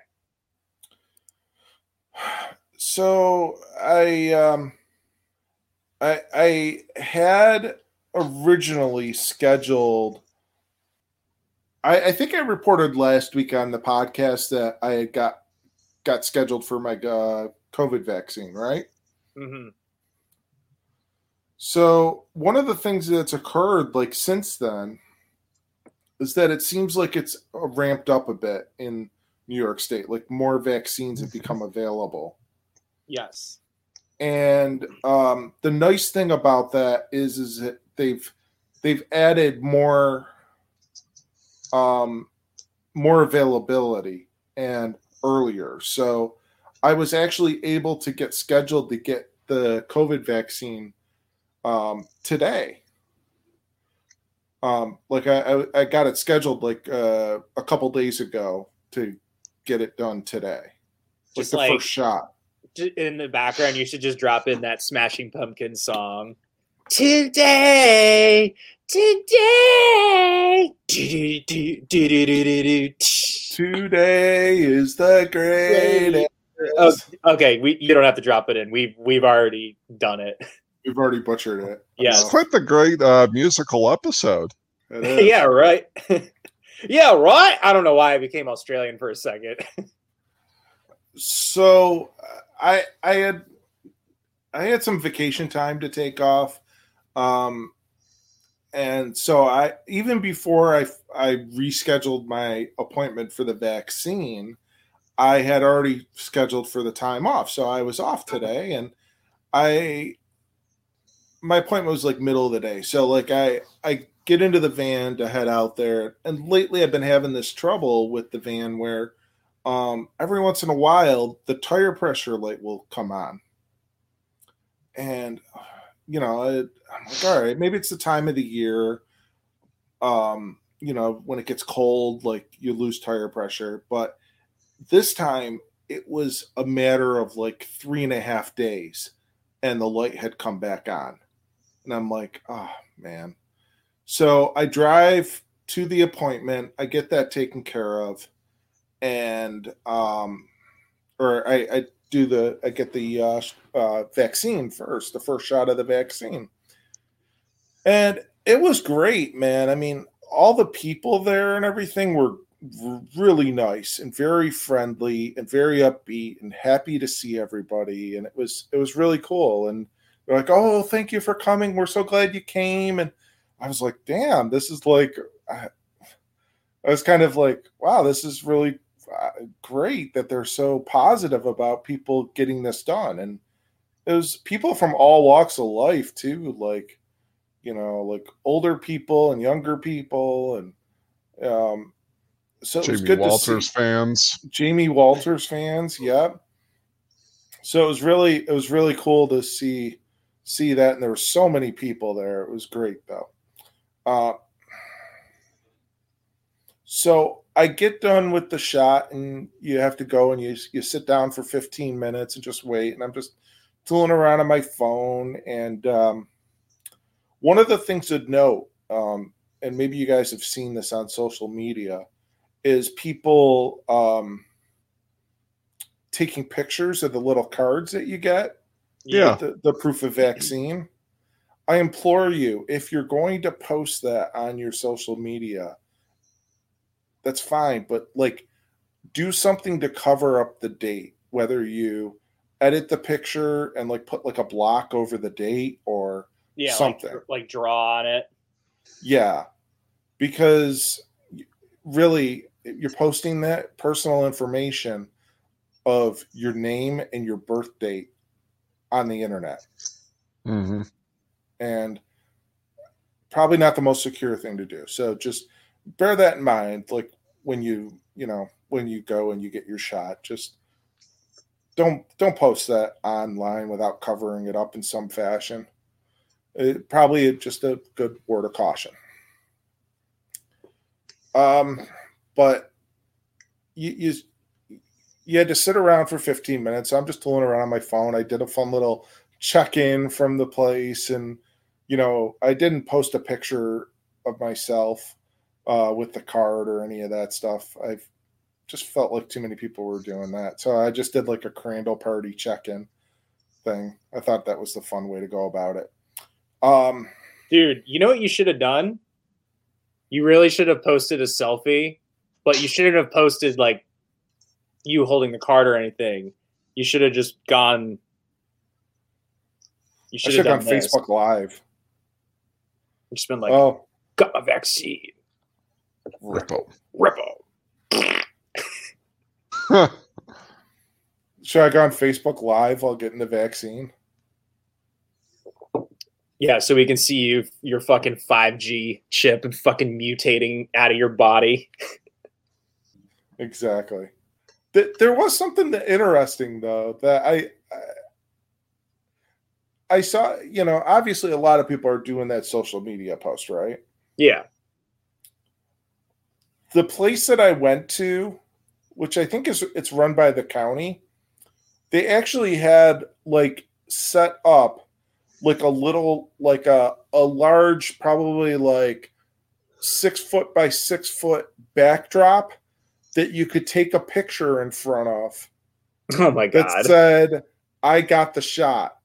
So I um I I had originally scheduled I, I think I reported last week on the podcast that I had got got scheduled for my uh, COVID vaccine, right? hmm So one of the things that's occurred like since then is that it seems like it's ramped up a bit in New York State. Like more vaccines have become available. Yes. And um, the nice thing about that is, is that they've they've added more um, more availability and earlier. So I was actually able to get scheduled to get the COVID vaccine um, today. Um, like I, I, I got it scheduled like uh, a couple days ago to get it done today. Like Just the like first shot. in the background, you should just drop in that Smashing Pumpkins song. Today, today. Today is the greatest. Oh, okay, we you don't have to drop it in. We've we've already done it. We've already butchered it. Yeah. It's quite the great uh, musical episode. <laughs> Yeah, right. <laughs> yeah, right. I don't know why I became Australian for a second. <laughs> So uh, I I had I had some vacation time to take off. Um, and so I even before I I rescheduled my appointment for the vaccine, I had already scheduled for the time off. So I was off today and I my appointment was like middle of the day. So like I I get into the van to head out there. And lately I've been having this trouble with the van where um every once in a while the tire pressure light will come on. And <sighs> you know, it, I'm like, all right, maybe it's the time of the year. Um, you know, when it gets cold, like you lose tire pressure. But this time it was a matter of like three and a half days and the light had come back on. And I'm like, oh man. So I drive to the appointment, I get that taken care of, and um or I, I do the I get the uh, uh, vaccine first, the first shot of the vaccine, and it was great, man. I mean, all the people there and everything were really nice and very friendly and very upbeat and happy to see everybody, and it was it was really cool. And they're like, "Oh, thank you for coming. We're so glad you came." And I was like, "Damn, this is like." I, I was kind of like, "Wow, this is really uh, great that they're so positive about people getting this done. And it was people from all walks of life too like you know like older people and younger people. And um so Jamie it was good Walters to see fans. Jamie Walters fans yep. So it was really it was really cool to see see that. And there were so many people there. It was great though uh so I get done with the shot, and you have to go and you you sit down for 15 minutes and just wait. And I'm just tooling around on my phone. And um, one of the things to note, um, and maybe you guys have seen this on social media, is people um, taking pictures of the little cards that you get, Yeah. the, the proof of vaccine. I implore you, if you're going to post that on your social media, that's fine, but like do something to cover up the date, whether you edit the picture and like put like a block over the date or Yeah, Something. like, like draw on it. yeah, because really you're posting that personal information of your name and your birth date on the internet hmm and probably not the most secure thing to do. So just bear that in mind. Like when you, you know, when you go and you get your shot, just don't don't post that online without covering it up in some fashion. It, probably just a good word of caution. Um, but you, you you had to sit around for 15 minutes. I'm just tooling around on my phone. I did a fun little check in from the place and you know, I didn't post a picture of myself uh, with the card or any of that stuff. I've just felt like too many people were doing that. So I just did like a Crandall party check in thing. I thought that was the fun way to go about it. Um, Dude, you know what you should have done? You really should have posted a selfie, but you shouldn't have posted like you holding the card or anything. You should have just gone. You should have have done on this. Facebook Live. Just been like, oh, got my vaccine, Ripple. Ripple. <laughs> should I go on Facebook Live while getting the vaccine? Yeah, so we can see you your fucking 5G chip and fucking mutating out of your body. Exactly. There was something interesting though that I, I saw. You know, obviously a lot of people are doing that social media post, right? Yeah. the place that I went to, which I think is it's run by the county, they actually had like set up like a little like a a large probably like six foot by six foot backdrop that you could take a picture in front of Oh my god! that said I got the shot.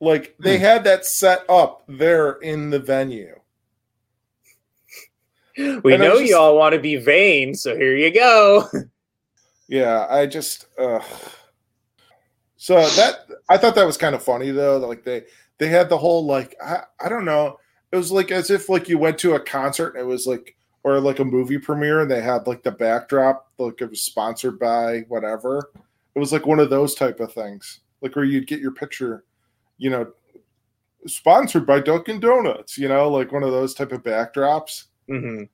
Like they Hmm. had that set up there in the venue. we and know just- y'all want to be vain, so here you go. <laughs> Yeah, I just uh So that I thought that was kind of funny though. Like they they had the whole like I, I don't know. It was like as if like you went to a concert and it was like or like a movie premiere and they had like the backdrop like it was sponsored by whatever. It was like one of those type of things. Like where you'd get your picture, you know, sponsored by Dunkin' Donuts, you know, like one of those type of backdrops. hmm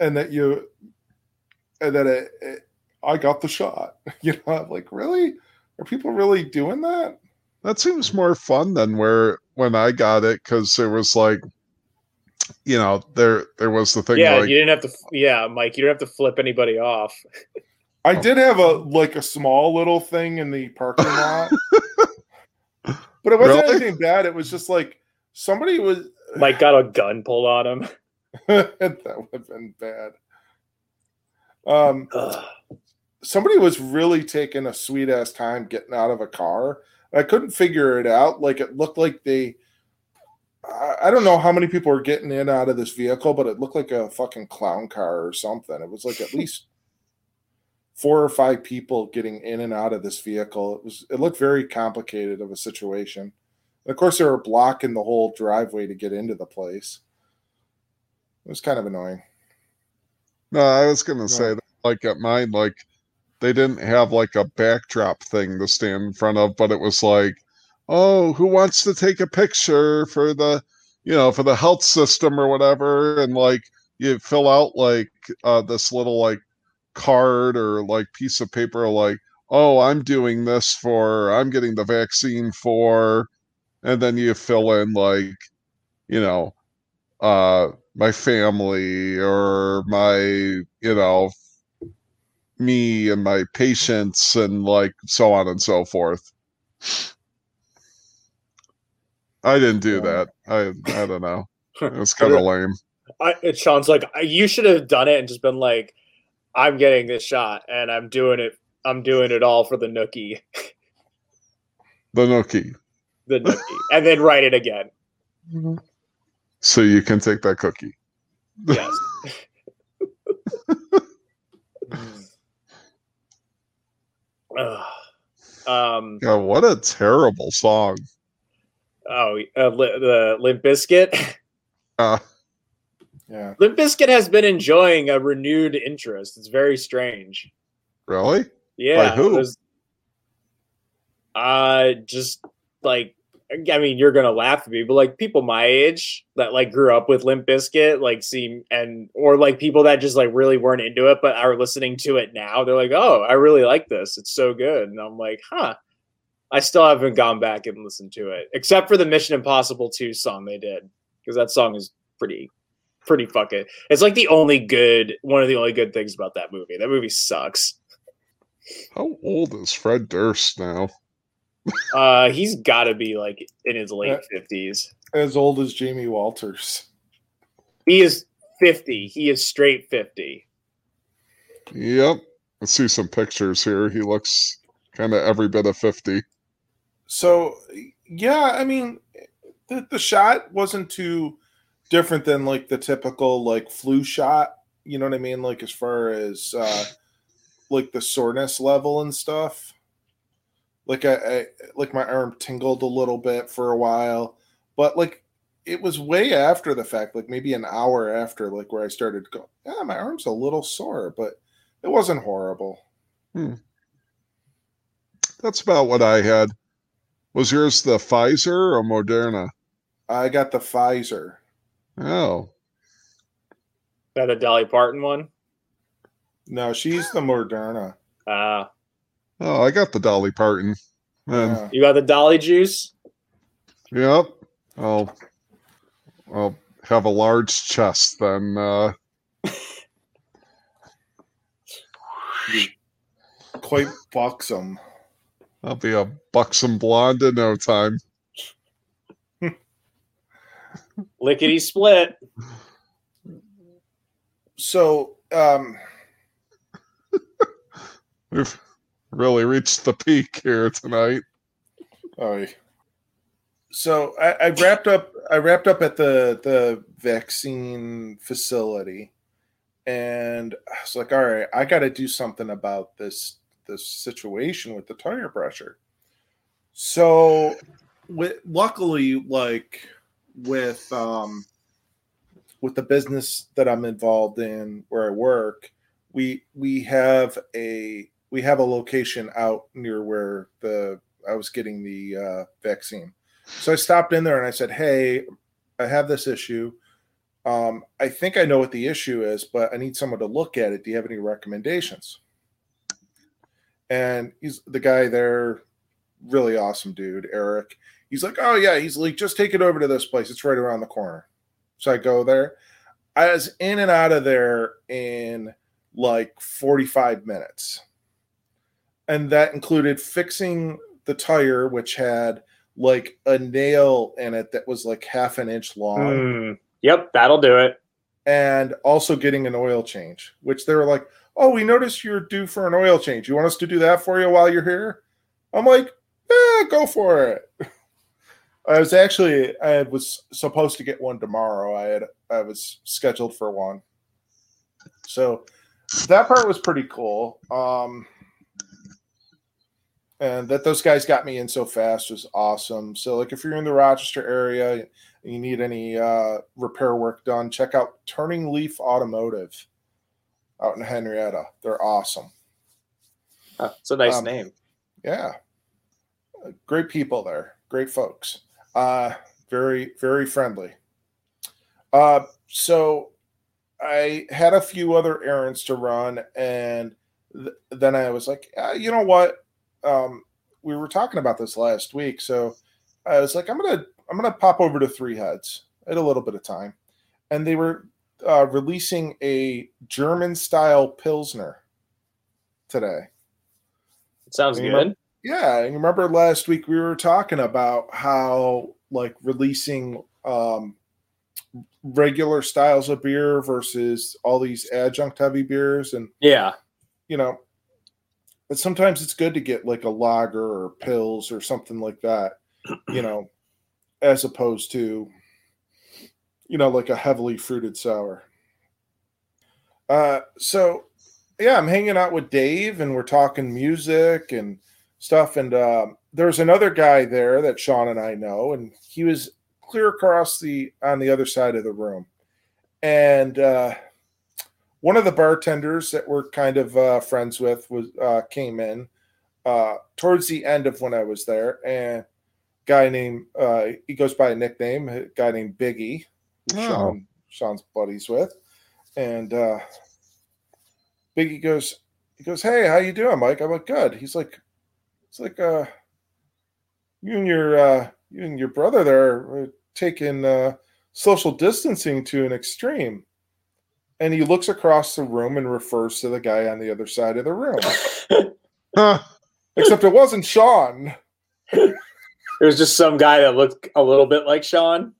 And that you and then it, it I got the shot. <laughs> You know, I'm like really? Are people really doing that? That seems more fun than where when I got it because there was like, you know, there there was the thing Yeah, like you didn't have to. Yeah, Mike, you don't have to flip anybody off. I did have a like a small little thing in the parking lot, <laughs> but it wasn't Really? anything bad. It was just like somebody was <laughs> Mike got a gun pulled on him. <laughs> <laughs> that would have been bad. Um, Ugh. somebody was really taking a sweet ass time getting out of a car. I couldn't figure it out. Like it looked like they. I I don't know how many people were getting in out of this vehicle, but it looked like a fucking clown car or something. It was like at least four or five people getting in and out of this vehicle. It was. It looked very complicated of a situation. And of course, they were blocking the whole driveway to get into the place. It was kind of annoying. No, I was gonna say like at mine, like they didn't have like a backdrop thing to stand in front of, but it was like, oh, who wants to take a picture for the, you know, for the health system or whatever, and like you fill out like uh, this little like card or like piece of paper, like, oh, I'm doing this for, I'm getting the vaccine for, and then you fill in like, you know, uh my family or my you know me and my patients and like so on and so forth. I didn't do that. I i don't know. <laughs> It was kind of lame. I, it Sean's like, you should have done it and just been like, I'm getting this shot and I'm doing it. I'm doing it all for the nookie, the nookie the nookie, and then write it again. so you can take that cookie Yes. <laughs> Ugh. um. God, what a terrible song Oh, uh, li- the Limp Bizkit. uh, Yeah. Limp Bizkit has been enjoying a renewed interest. It's very strange. really Yeah. who? it was- uh, just like I mean, you're gonna laugh at me, but like people my age that like grew up with Limp Bizkit, like seem and or like people that just like really weren't into it but are listening to it now, they're like, "Oh, I really like this. It's so good." And I'm like, "Huh." I still haven't gone back and listened to it, except for the Mission Impossible 2 song they did, because that song is pretty, pretty fucking. It's like the only good, one of the only good things about that movie. That movie sucks. how old is fred durst now Uh, he's got to be like in his Uh, late fifties. As old as Jamie Walters. He is fifty. He is straight fifty. yep let's see some pictures here he looks kind of every bit of 50 So yeah, I mean, the the shot wasn't too different than like the typical like flu shot. You know what I mean? Like as far as uh like the soreness level and stuff. Like I, I like my arm tingled a little bit for a while, but like it was way after the fact, like maybe an hour after, like where I started going, yeah, my arm's a little sore, but it wasn't horrible. That's about what I had. Was yours the Pfizer or Moderna? I got the Pfizer. Oh, That a Dolly Parton one. No, she's the Moderna. Uh, oh, I got the Dolly Parton. And Yeah. you got the Dolly juice. yep, I'll I'll have a large chest then. Uh, quite buxom. I'll be a buxom blonde in no time. Lickety split. So, um, <laughs> We've really reached the peak here tonight. oh, so I, I wrapped up. I wrapped up at the the vaccine facility, and I was like, "All right, I got to do something about this this situation with the tire pressure." So, with, luckily, like with um, with the business that I'm involved in, where I work, we we have a we have a location out near where the I was getting the uh, vaccine. So I stopped in there and I said, "Hey, I have this issue. Um, I think I know what the issue is, but I need someone to look at it. Do you have any recommendations?" And he's the guy there, really awesome dude, Eric. He's like, "Oh yeah," he's like, "Just take it over to this place. It's right around the corner." So I go there. I was in and out of there in like 45 minutes. And that included fixing the tire, which had like a nail in it that was like half an inch long. Mm, yep, that'll do it. And also getting an oil change, which they were like, Oh, we noticed you're due for an oil change. You want us to do that for you while you're here? I'm like, Yeah, go for it. <laughs> I was actually I was supposed to get one tomorrow. I had I was scheduled for one. So that part was pretty cool. Um and that those guys got me in so fast was awesome. So like if you're in the Rochester area and you need any uh repair work done, check out Turning Leaf Automotive out in Henrietta. They're awesome. It's a nice Um, name. Yeah. Great people there. Great folks. Uh very very friendly. Uh so I had a few other errands to run and th- then I was like, uh, you know what? Um we were talking about this last week, so I was like I'm to I'm to pop over to Three Heads. Had a little bit of time. And they were uh, releasing a German style pilsner today. It sounds good. Yeah, and remember last week we were talking about how like releasing um regular styles of beer versus all these adjunct heavy beers and Yeah. you know but sometimes it's good to get like a lager or pils or something like that, you know, <clears throat> as opposed to you know like a heavily fruited sour. Uh so yeah, I'm hanging out with Dave and we're talking music and stuff. And um, there's another guy there that Sean and I know, and he was clear across the on the other side of the room. And uh, one of the bartenders that we're kind of uh, friends with was uh, came in uh, towards the end of when I was there, and guy named uh, he goes by a nickname, a guy named Biggie, Oh. Sean Sean's buddies with, and uh, Biggie goes, he goes, "Hey, how you doing, Mike?" I'm like, "Good." He's like, "It's like uh, you and your uh, you and your brother there are taking uh, social distancing to an extreme." And he looks across the room and refers to the guy on the other side of the room. <laughs> Huh. Except it wasn't Sean. It was just some guy that looked a little bit like Sean.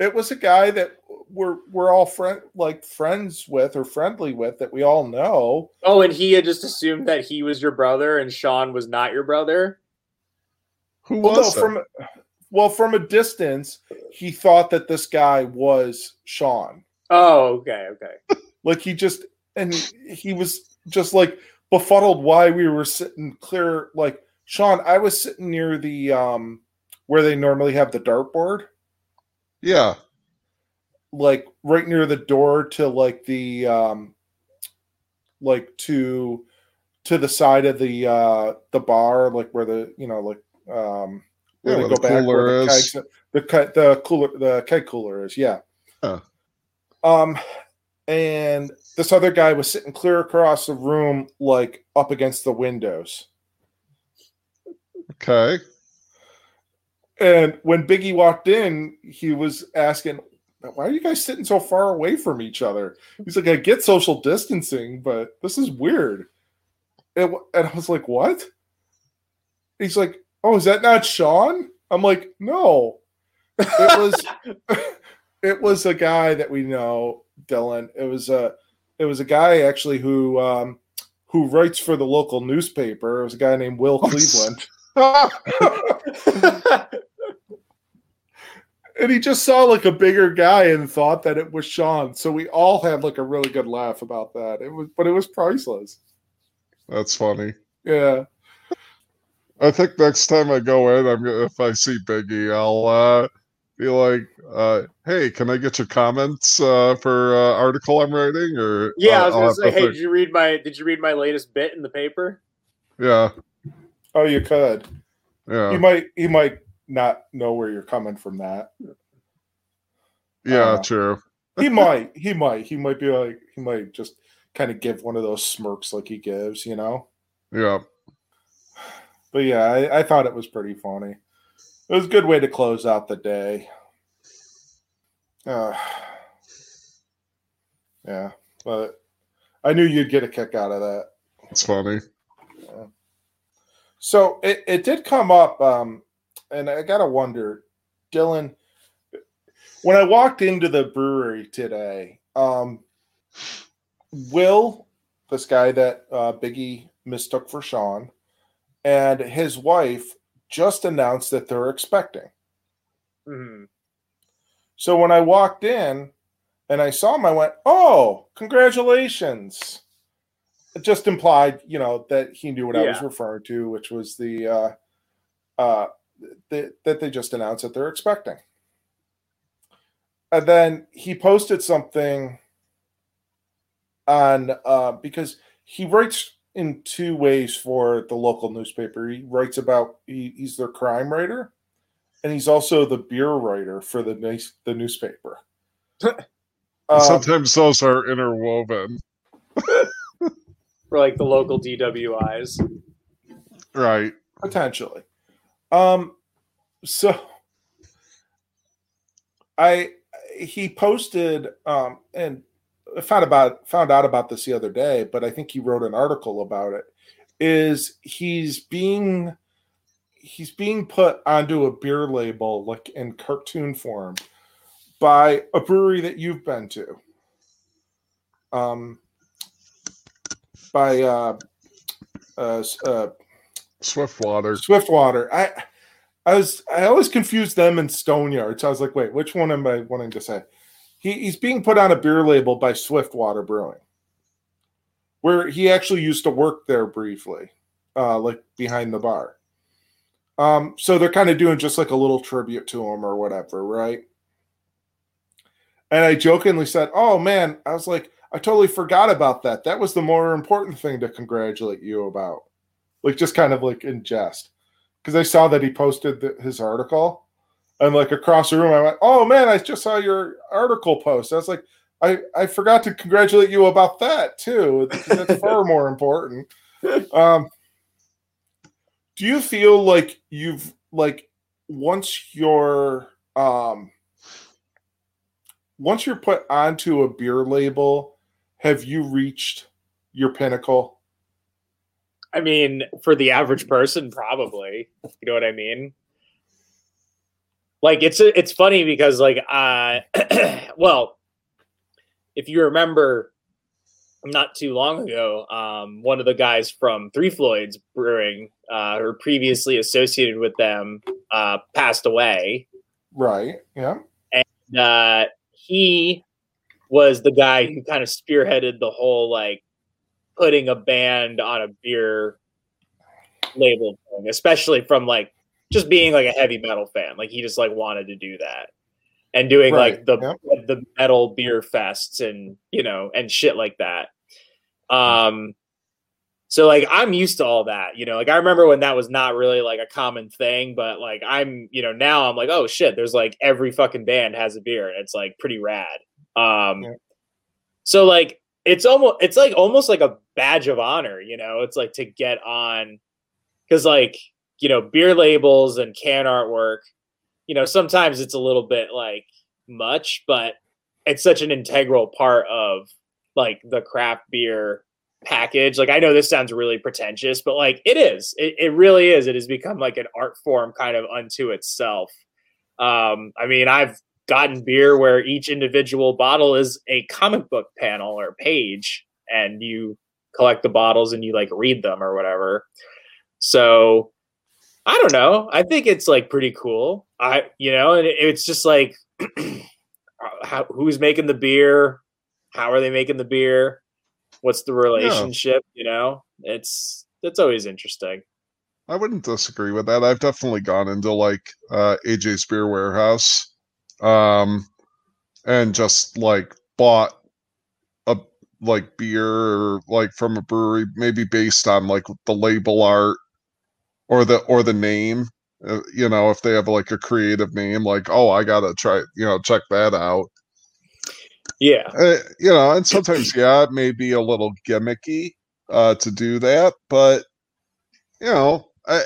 It was a guy that we're we're all friend like friends with or friendly with that we all know. Oh, and he had just assumed that he was your brother and Sean was not your brother. Who Well, no, was it? from well from a distance, he thought that this guy was Sean. Oh, okay, okay. <laughs> Like he just and he was just like befuddled why we were sitting clear. Like Sean, I was sitting near the um where they normally have the dartboard, yeah. Like right near the door to like the um like to to the side of the uh the bar, like where the you know like um where Yeah, they go the back where cooler the is. kegs, the the cooler the keg cooler is, yeah. Huh. Um and this other guy was sitting clear across the room, like up against the windows. Okay. And when Biggie walked in, he was asking, Why are you guys sitting so far away from each other? He's like, I get social distancing, but this is weird. And, and I was like, What? He's like, Oh, is that not Sean? I'm like, No. It was <laughs> <laughs> it was a guy that we know, Dylan. It was a it was a guy actually who um who writes for the local newspaper. It was a guy named Will Cleveland. <laughs> and he just saw like a bigger guy and thought that it was Sean. So we all had like a really good laugh about that. It was, but it was priceless. That's funny. Yeah. I think next time I go in, I'm gonna, if I see Biggie, I'll uh, be like, uh, "Hey, can I get your comments uh, for uh, article I'm writing?" Or Yeah, I uh, was I'll gonna have say, to hey, think- did you read my did you read my latest bit in the paper? yeah, Oh, you could. yeah, You might. you might not know where you're coming from. That yeah, uh, true. he <laughs> might. He might. He might be like. He might just kind of give one of those smirks like he gives. You know. Yeah, But yeah, I, I thought it was pretty funny. It was a good way to close out the day. Uh, yeah, but I knew you'd get a kick out of that. it's funny. So it, it did come up, um, and I gotta wonder, Dylan, when I walked into the brewery today, um, Will, this guy that uh, Biggie mistook for Sean, and his wife just announced that they're expecting. Mhm. So when I walked in and I saw him, I went, "Oh, congratulations!" It just implied, you know, that he knew what I was referring to, which was the uh, uh, th- that they just announced that they're expecting. And then he posted something on uh, because he writes in two ways for the local newspaper. He writes about he, he's their crime writer, and he's also the beer writer for the nice the newspaper. <laughs> Um, Sometimes those are interwoven, <laughs> For like the local DWIs. right? potentially. Um, so I he posted um and found about found out about this the other day, but I think he wrote an article about it. Is he's being he's being put onto a beer label like in cartoon form by a brewery that you've been to. Um by uh uh, uh Swiftwater. Swiftwater. I I was I always confused them and Stoneyard. So I was like, wait, which one am I wanting to say? He, he's being put on a beer label by Swiftwater Brewing, where he actually used to work there briefly, uh, like behind the bar. Um, so they're kind of doing just like a little tribute to him or whatever, right? And I jokingly said, "Oh man," I was like, "I totally forgot about that. That was the more important thing to congratulate you about." Like just kind of like in jest, because I saw that he posted the, his article, and like across the room, I went, "Oh man, I just saw your article post." I was like, "I I forgot to congratulate you about that too. That's far <laughs> more important." Um, do you feel like you've like once you're um once you're put onto a beer label, have you reached your pinnacle? I mean, for the average person, probably. You know what I mean? Like it's it's funny because like uh <clears throat> well, if you remember not too long ago, um, one of the guys from Three Floyds Brewing, uh, or previously associated with them, uh, passed away. Right. Yeah. And uh, he was the guy who kind of spearheaded the whole like putting a band on a beer label thing, especially from like just being like a heavy metal fan. Like he just like wanted to do that and doing like the yep. the metal beer fests and you know and shit like that. Um so like I'm used to all that, you know. Like I remember when that was not really like a common thing, but like I'm, you know, now I'm like, oh shit, there's like every fucking band has a beer. And it's like pretty rad. Um Yeah. so like it's almost it's like almost like a badge of honor, you know. It's like to get on cuz like, you know, beer labels and can artwork, you know, sometimes it's a little bit like much, but it's such an integral part of like the craft beer package. Like I know this sounds really pretentious, but like it is. It, it really is. It has become like an art form kind of unto itself. Um, I mean, I've gotten beer where each individual bottle is a comic book panel or page, and you collect the bottles and you like read them or whatever. So I don't know. I think it's like pretty cool. I you know, and it, it's just like <clears throat> how, who's making the beer? How are they making the beer? What's the relationship? You know, it's it's always interesting. I wouldn't disagree with that. I've definitely gone into like uh AJ's Beer Warehouse, um, and just like bought a like beer or like from a brewery, maybe based on like the label art or the or the name. Uh, you know, if they have like a creative name, like oh, I gotta try, you know, check that out. Yeah. Uh, you know, and sometimes yeah, it may be a little gimmicky uh, to do that, but you know, I,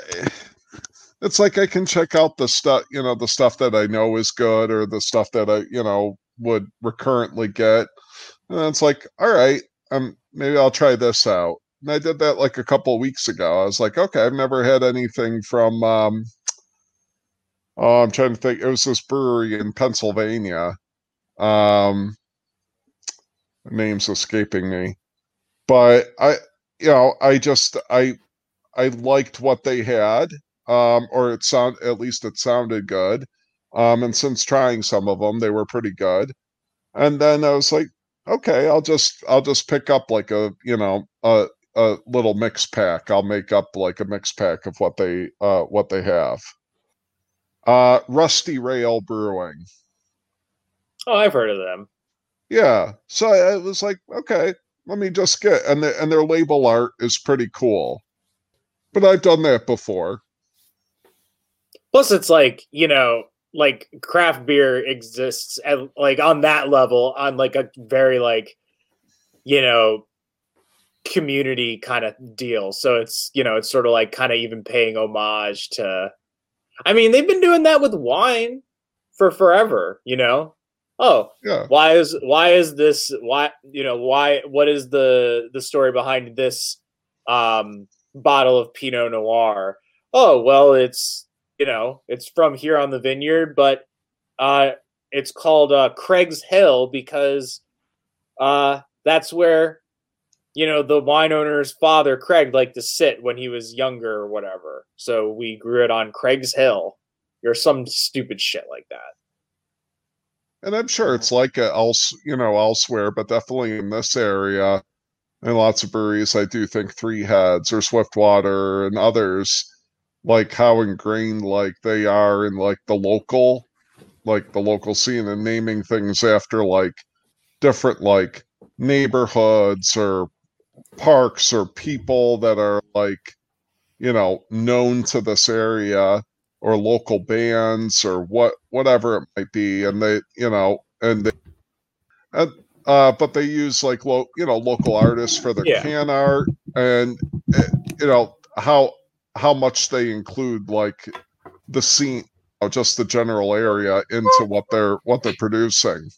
it's like I can check out the stuff, you know, the stuff that I know is good or the stuff that I, you know, would recurrently get. And it's like, all right, um, maybe I'll try this out. And I did that like a couple weeks ago. I was like, okay, I've never had anything from um oh, I'm trying to think. It was this brewery in Pennsylvania. Um name's escaping me. But I you know, I just I I liked what they had. Um, or it sound at least it sounded good. Um, and since trying some of them, they were pretty good. And then I was like, okay, I'll just I'll just pick up like a you know a a little mix pack. I'll make up like a mix pack of what they uh what they have. Uh Rusty Rail Brewing. Oh, I've heard of them. Yeah. So I was like, okay, let me just get and the, and their label art is pretty cool. But I've done that before. Plus, it's like you know, like craft beer exists at like on that level, on like a very like, you know, community kind of deal. So it's you know, it's sort of like kind of even paying homage to. I mean, they've been doing that with wine for forever. You know, oh Yeah. why is why is this why you know why what is the the story behind this um bottle of pinot noir oh well it's you know it's from here on the vineyard but uh it's called uh craig's hill because uh that's where you know the wine owner's father craig liked to sit when he was younger or whatever. So we grew it on craig's hill or some stupid shit like that. And I'm sure it's like it else, you know, elsewhere, but definitely in this area, and lots of breweries, I do think Three Heads or Swiftwater and others, like how ingrained like they are in like the local, like the local scene, and naming things after like different like neighborhoods or parks or people that are like, you know, known to this area or local bands or what whatever it might be and they you know and they and, uh but they use like lo- you know local artists for their Yeah. can art and uh, you know how how much they include like the scene you know, just the general area into what they're what they're producing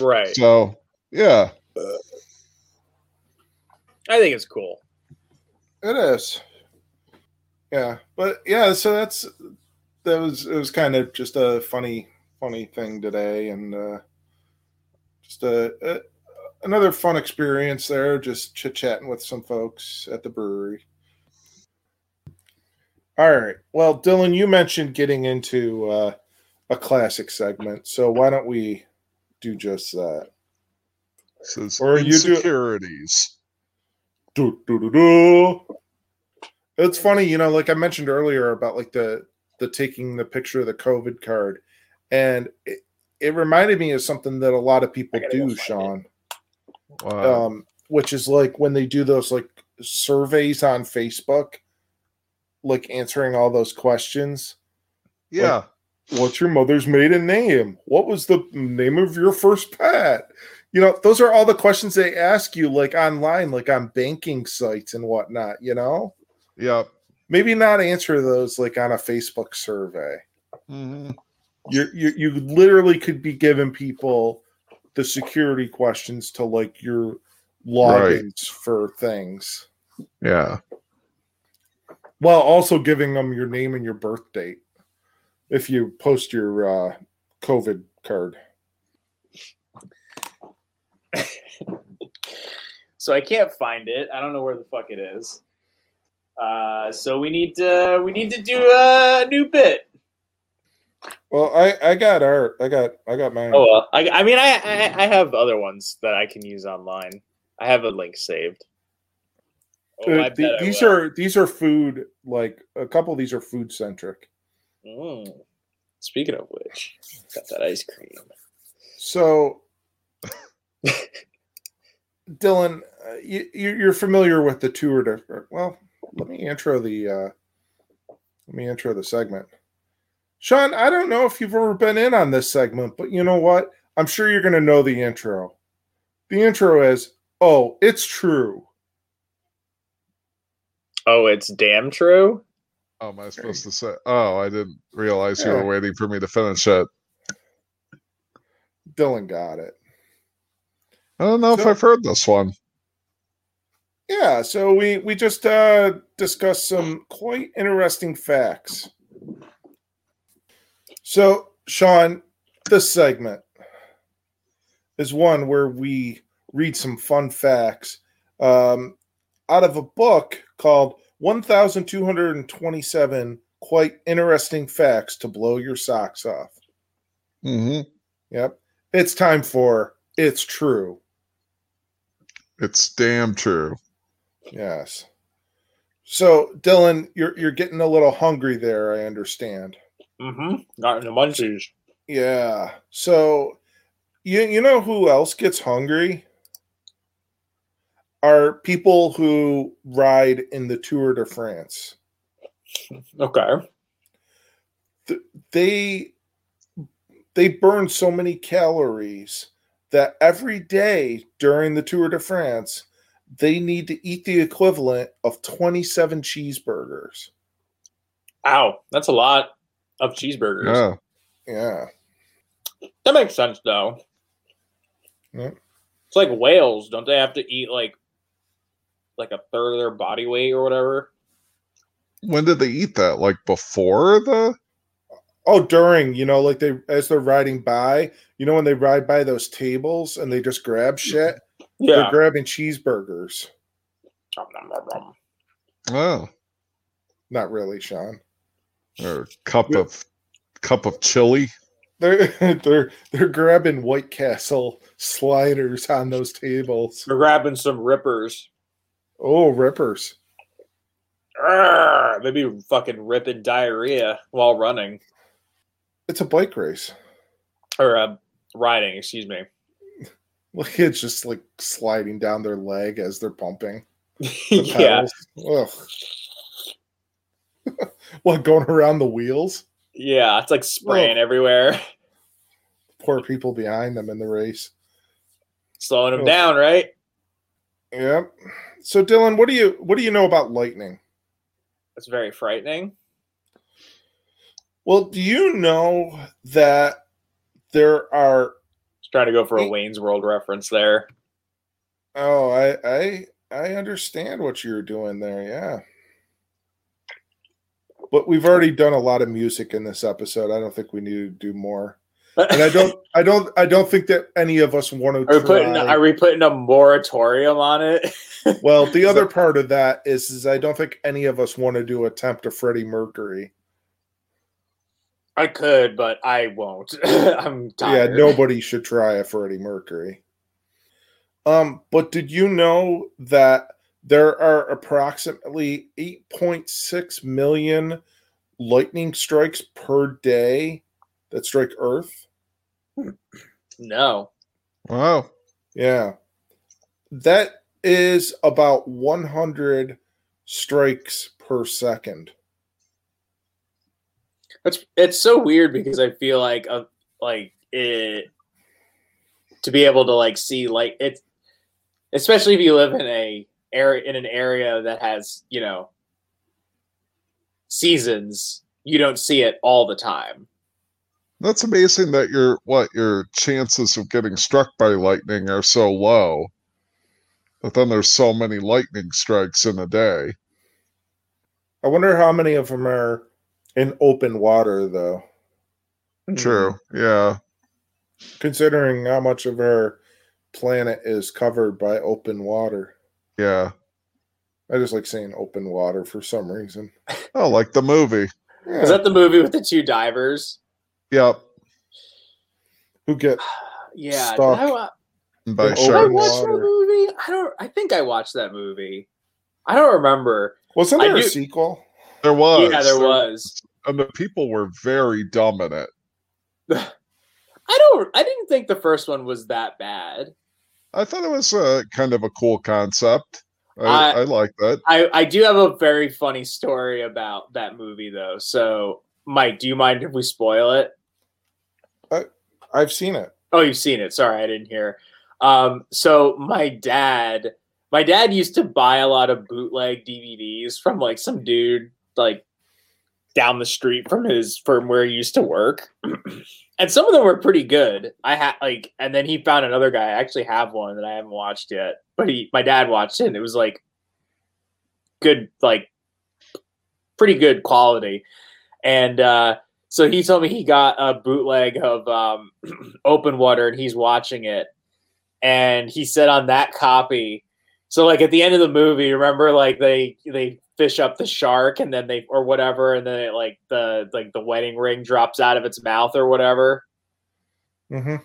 right so yeah i think it's cool It is. Yeah, but yeah, so that's that was it was kind of just a funny funny thing today, and uh, just a, a another fun experience there, just chit chatting with some folks at the brewery. All right, well, Dylan, you mentioned getting into uh, a classic segment, so why don't we do just that? says Or you do- do, do, do, do. It's funny, you know, like I mentioned earlier about like the the taking the picture of the COVID card, and it, it reminded me of something that a lot of people I gotta go do, Sean. wow. Um, which is like when they do those like surveys on Facebook, like answering all those questions. yeah What's your mother's maiden name? What was the name of your first pet? You know, those are all the questions they ask you, like online, like on banking sites and whatnot. You know. yeah maybe not answer those like on a Facebook survey. Mhm. You you you literally could be giving people the security questions to like your logins for things, yeah while also giving them your name and your birth date if you post your uh, COVID card. <laughs> so I can't find it. I don't know where the fuck it is. Uh, so we need to we need to do a new bit. Well, I I got art. I got I got mine. Oh well, I, I mean I, I I have other ones that I can use online. I have a link saved. Oh, Uh, the- these are these are food like a couple of these are food centric. Mm. Speaking of which, got that ice cream. So, <laughs> Dylan, uh, you, you- you're familiar with the tour de. Well, let me intro the. Uh, let me intro the segment. Sean, I don't know if you've ever been in on this segment, but you know what? I'm sure you're going to know the intro. The intro is, "Oh, it's true." Oh, it's damn true. Oh, am I supposed to say? Oh, I didn't realize you were waiting for me to finish it. Dylan got it. I don't know if I've heard this one. Yeah, so we we just uh, discussed some quite interesting facts. So, Sean, this segment is one where we read some fun facts um, out of a book called 1227 Quite Interesting Facts to Blow Your Socks Off. Mm-hmm. Yep. It's time for It's True. It's damn true. Yes. So, Dylan, you're you're getting a little hungry there, I understand. Mm-hmm. Got in the munchies. Yeah. So, you you know who else gets hungry? Are people who ride in the Tour de France. Okay. They they burn so many calories that every day during the Tour de France, they need to eat the equivalent of 27 cheeseburgers. Ow, that's a lot of cheeseburgers. Yeah. Yeah. That makes sense though. Yeah. It's like whales, don't they have to eat like like a third of their body weight or whatever? When did they eat that? Like before the? Oh, during, you know, like they as they're riding by, you know, when they ride by those tables and they just grab shit, Yeah. they're grabbing cheeseburgers. Oh, Not really, Sean. or cup of cup of chili. They're <laughs> they're they're grabbing White Castle sliders on those tables. They're grabbing some rippers. Oh, rippers. Arrgh, maybe fucking ripping diarrhea while running It's a bike race. or uh, riding. Excuse me. <laughs> Look, it's just like sliding down their leg as they're pumping. <laughs> the yeah. Ugh. <laughs> what going around the wheels? yeah. It's like spraying everywhere, Poor people behind them in the race. slowing them Ugh. down. Right? Yep. So Dylan, what do you what do you know about lightning? That's very frightening. Well, do you know that there are Just trying to go for a Wayne's World reference there. oh, I I I understand what you're doing there, yeah. But we've already done a lot of music in this episode. I don't think we need to do more. And I don't <laughs> I don't I don't think that any of us want to Are we putting are we putting a moratorium on it? <laughs> Well, the other part of that is is I don't think any of us want to do attempt to Freddie Mercury. I could, but I won't. <laughs> I'm tired. Yeah, nobody should try a Freddie Mercury. Um, but did you know that there are approximately 8.6 million lightning strikes per day that strike Earth? No. Wow. Yeah. That is about 100 strikes per second. It's it's so weird because I feel like uh, like it to be able to like see like it's especially if you live in a area in an area that has you know seasons you don't see it all the time That's amazing that your what your chances of getting struck by lightning are so low. But then there's so many lightning strikes in a day. I wonder how many of them are in open water, though, hmm. True. Yeah. considering how much of our planet is covered by open water. Yeah. I just like saying open water for some reason. Oh, like the movie. Yeah. is that the movie with the two divers Yep. Who get <sighs> yeah did Stuck. I, wa- By in did I sharks. open watch that movie I don't I think I watched that movie I don't remember. Wasn't there a do- sequel? There was. yeah, there was. And the people were very dumb in it. I don't. I didn't think the first one was that bad. I thought it was a kind of a cool concept. I, I- I like that. I I do have a very funny story about that movie though. So, Mike, do you mind if we spoil it? I've seen it. Oh, you've seen it. Sorry, I didn't hear. Um, so my dad, my dad used to buy a lot of bootleg DVDs from like some dude like down the street from his from where he used to work, <clears throat> and some of them were pretty good. I had like, and then he found another guy. I actually have one that I haven't watched yet, but he, my dad watched it. and It was like good, like pretty good quality, and. uh so he told me he got a bootleg of um, <clears throat> Open Water and he's watching it. And he said on that copy, so like at the end of the movie, remember like they they fish up the shark and then they or whatever, and then it, like the like the wedding ring drops out of its mouth or whatever hmm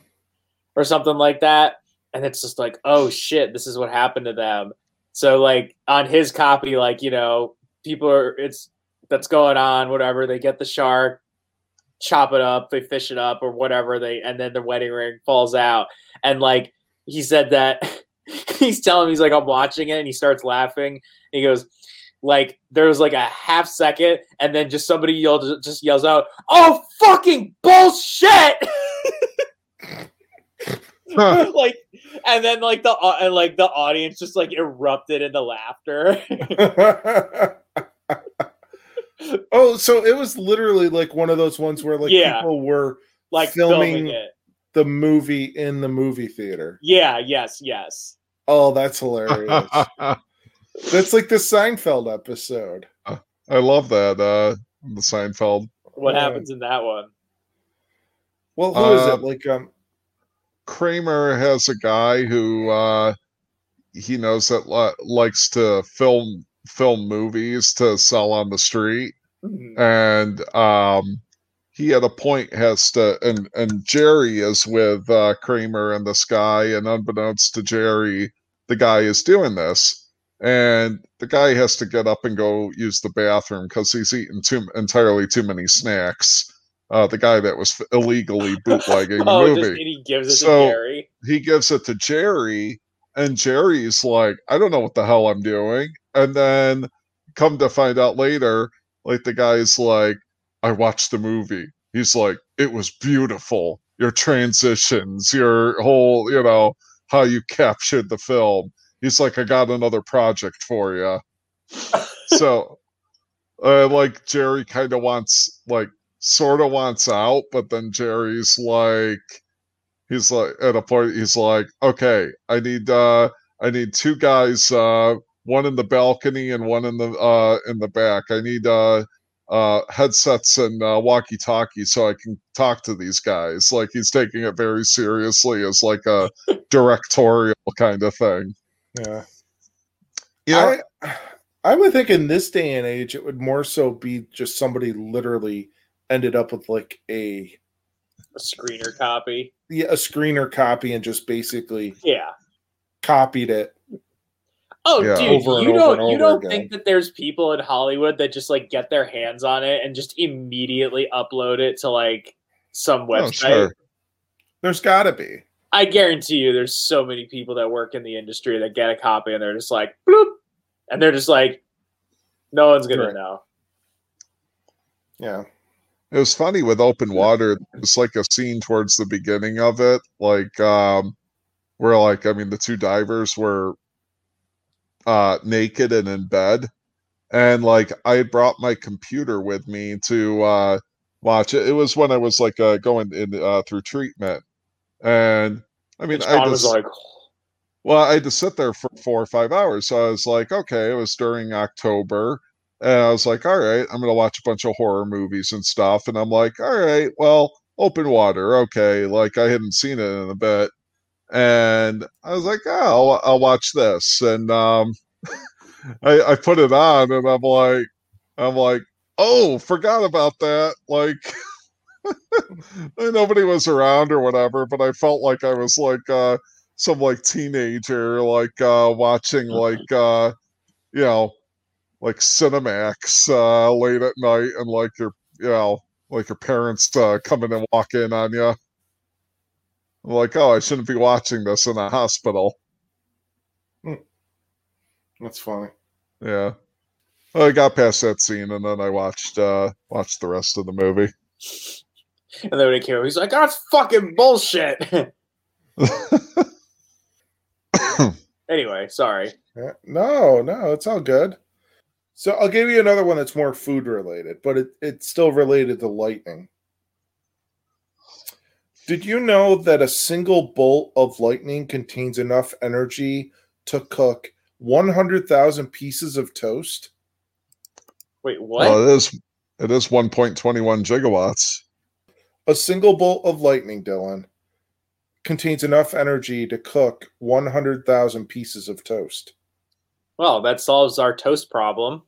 or something like that. And it's just like, oh shit, this is what happened to them. So like on his copy, like, you know, people are it's that's going on, whatever. They get the shark, chop it up, they fish it up or whatever, they and then the wedding ring falls out. And like he said that <laughs> he's telling me he's like, I'm watching it and he starts laughing. He goes, like there was like a half second and then just somebody yelled just yells out, Oh fucking bullshit <laughs> like and then like the and like the audience just like erupted into laughter <laughs> oh, so it was literally like one of those ones where like Yeah. people were like Filming- filming, it the movie in the movie theater. yeah yes yes Oh, that's hilarious. <laughs> That's like the Seinfeld episode. I love that. Uh, the Seinfeld. what Yeah. happens in that one Well, who is Uh, it? Like um Kramer has a guy who uh, he knows that li- likes to film film movies to sell on the street, Mhm. and um, he at a point has to and and Jerry is with uh, Kramer and this guy, and unbeknownst to Jerry, the guy is doing this, and the guy has to get up and go use the bathroom because he's eaten too entirely too many snacks. Uh, the guy that was illegally <laughs> bootlegging the oh movie just, and he gives it So- to Gary he gives it to Jerry, and Jerry's like, I don't know what the hell I'm doing. And then come to find out later, like the guy's like, I watched the movie. He's like, it was beautiful. Your transitions, your whole, you know, how you captured the film. He's like, I got another project for you. <laughs> so, uh, like, Jerry kind of wants, like, sort of wants out, but then Jerry's like, he's like at a point he's like okay i need uh i need two guys uh one in the balcony and one in the uh in the back. I need uh uh headsets and uh walkie talkie so i can talk to these guys. Like he's taking it very seriously as like a <laughs> directorial kind of thing. Yeah. you know I I would think in this day and age it would more so be just somebody literally ended up with like a a screener copy yeah, a screener copy and just basically yeah copied it. Oh, Yeah. dude, Over you over don't and you don't again. think that there's people in Hollywood that just like get their hands on it and just immediately upload it to like some Oh, website? sure. There's got to be. I guarantee you, there's so many people that work in the industry that get a copy and they're just like, bloop, and they're just like, no one's gonna Right. know. Yeah. It was funny with open water. It's like a scene towards the beginning of it, like um, where like I mean the two divers were uh, naked and in bed, and like I had brought my computer with me to uh, watch it. It was when I was like uh, going in uh, through treatment, and I mean I was like, well, I had to sit there for four or five hours. So I was like, okay, it was during October. And I was like, all right, I'm going to watch a bunch of horror movies and stuff. And I'm like, all right, well, open water. Okay. Like I hadn't seen it in a bit. And I was like, oh, I'll, I'll watch this. And um, <laughs> I, I put it on and I'm like, I'm like, oh, forgot about that. Like, <laughs> nobody was around or whatever, but I felt like I was like, uh, some like teenager like uh watching like uh you know, like Cinemax uh, late at night, and like your, you know, like your parents uh, coming and walk in on you. I'm like, oh, I shouldn't be watching this in a hospital. That's funny. Yeah. I got past that scene, and then I watched uh watched the rest of the movie. And then when he came, he's like, "That's fucking bullshit." <laughs> anyway, sorry. Yeah. No, no, it's all good. So I'll give you another one that's more food related, but it, it's still related to lightning. Did you know that a single bolt of lightning contains enough energy to cook 100,000 pieces of toast? Wait, oh, what? Well, it is it is 1.21 gigawatts. A single bolt of lightning, Dylan, contains enough energy to cook 100,000 pieces of toast. Well, that solves our toast problem.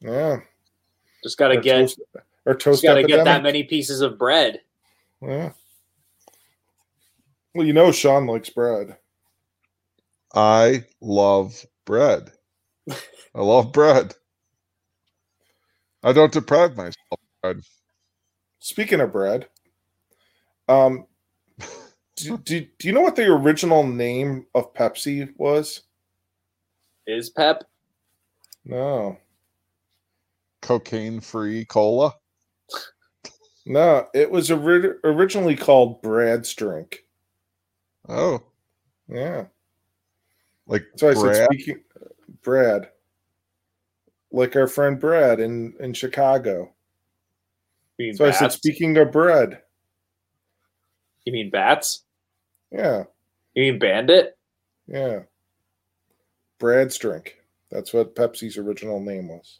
Yeah. Just got to Our get toast, our just toast got to get that many pieces of bread. Yeah. Well, you know Sean likes bread. I love bread. <laughs> I love bread. I don't deprive myself. bread. Speaking of bread, um, <laughs> do, do, do you know what the original name of Pepsi was? Is Pep? No, Cocaine free cola. no, it was ori- originally called Brad's Drink. Oh, Yeah, like so I said speaking Brad, like our friend Brad in in Chicago. You mean So I said speaking of bread. You mean bats? Yeah, You mean bandit? yeah. Brad's Drink. That's what Pepsi's original name was.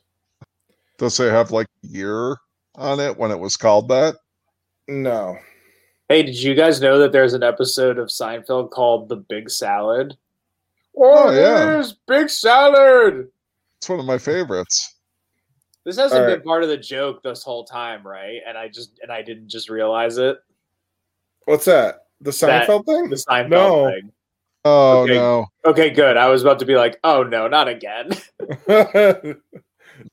Does it have like year on it when it was called that? No. Hey, did you guys know that there's an episode of Seinfeld called The Big Salad? Oh, oh yeah. there's Big Salad. It's one of my favorites. This hasn't All been right. part of the joke this whole time, right? And I just and I didn't just realize it. What's that? The That- Seinfeld thing? The Seinfeld No. thing. Oh Okay. no. Okay, good. I was about to be like, oh no, not again. <laughs>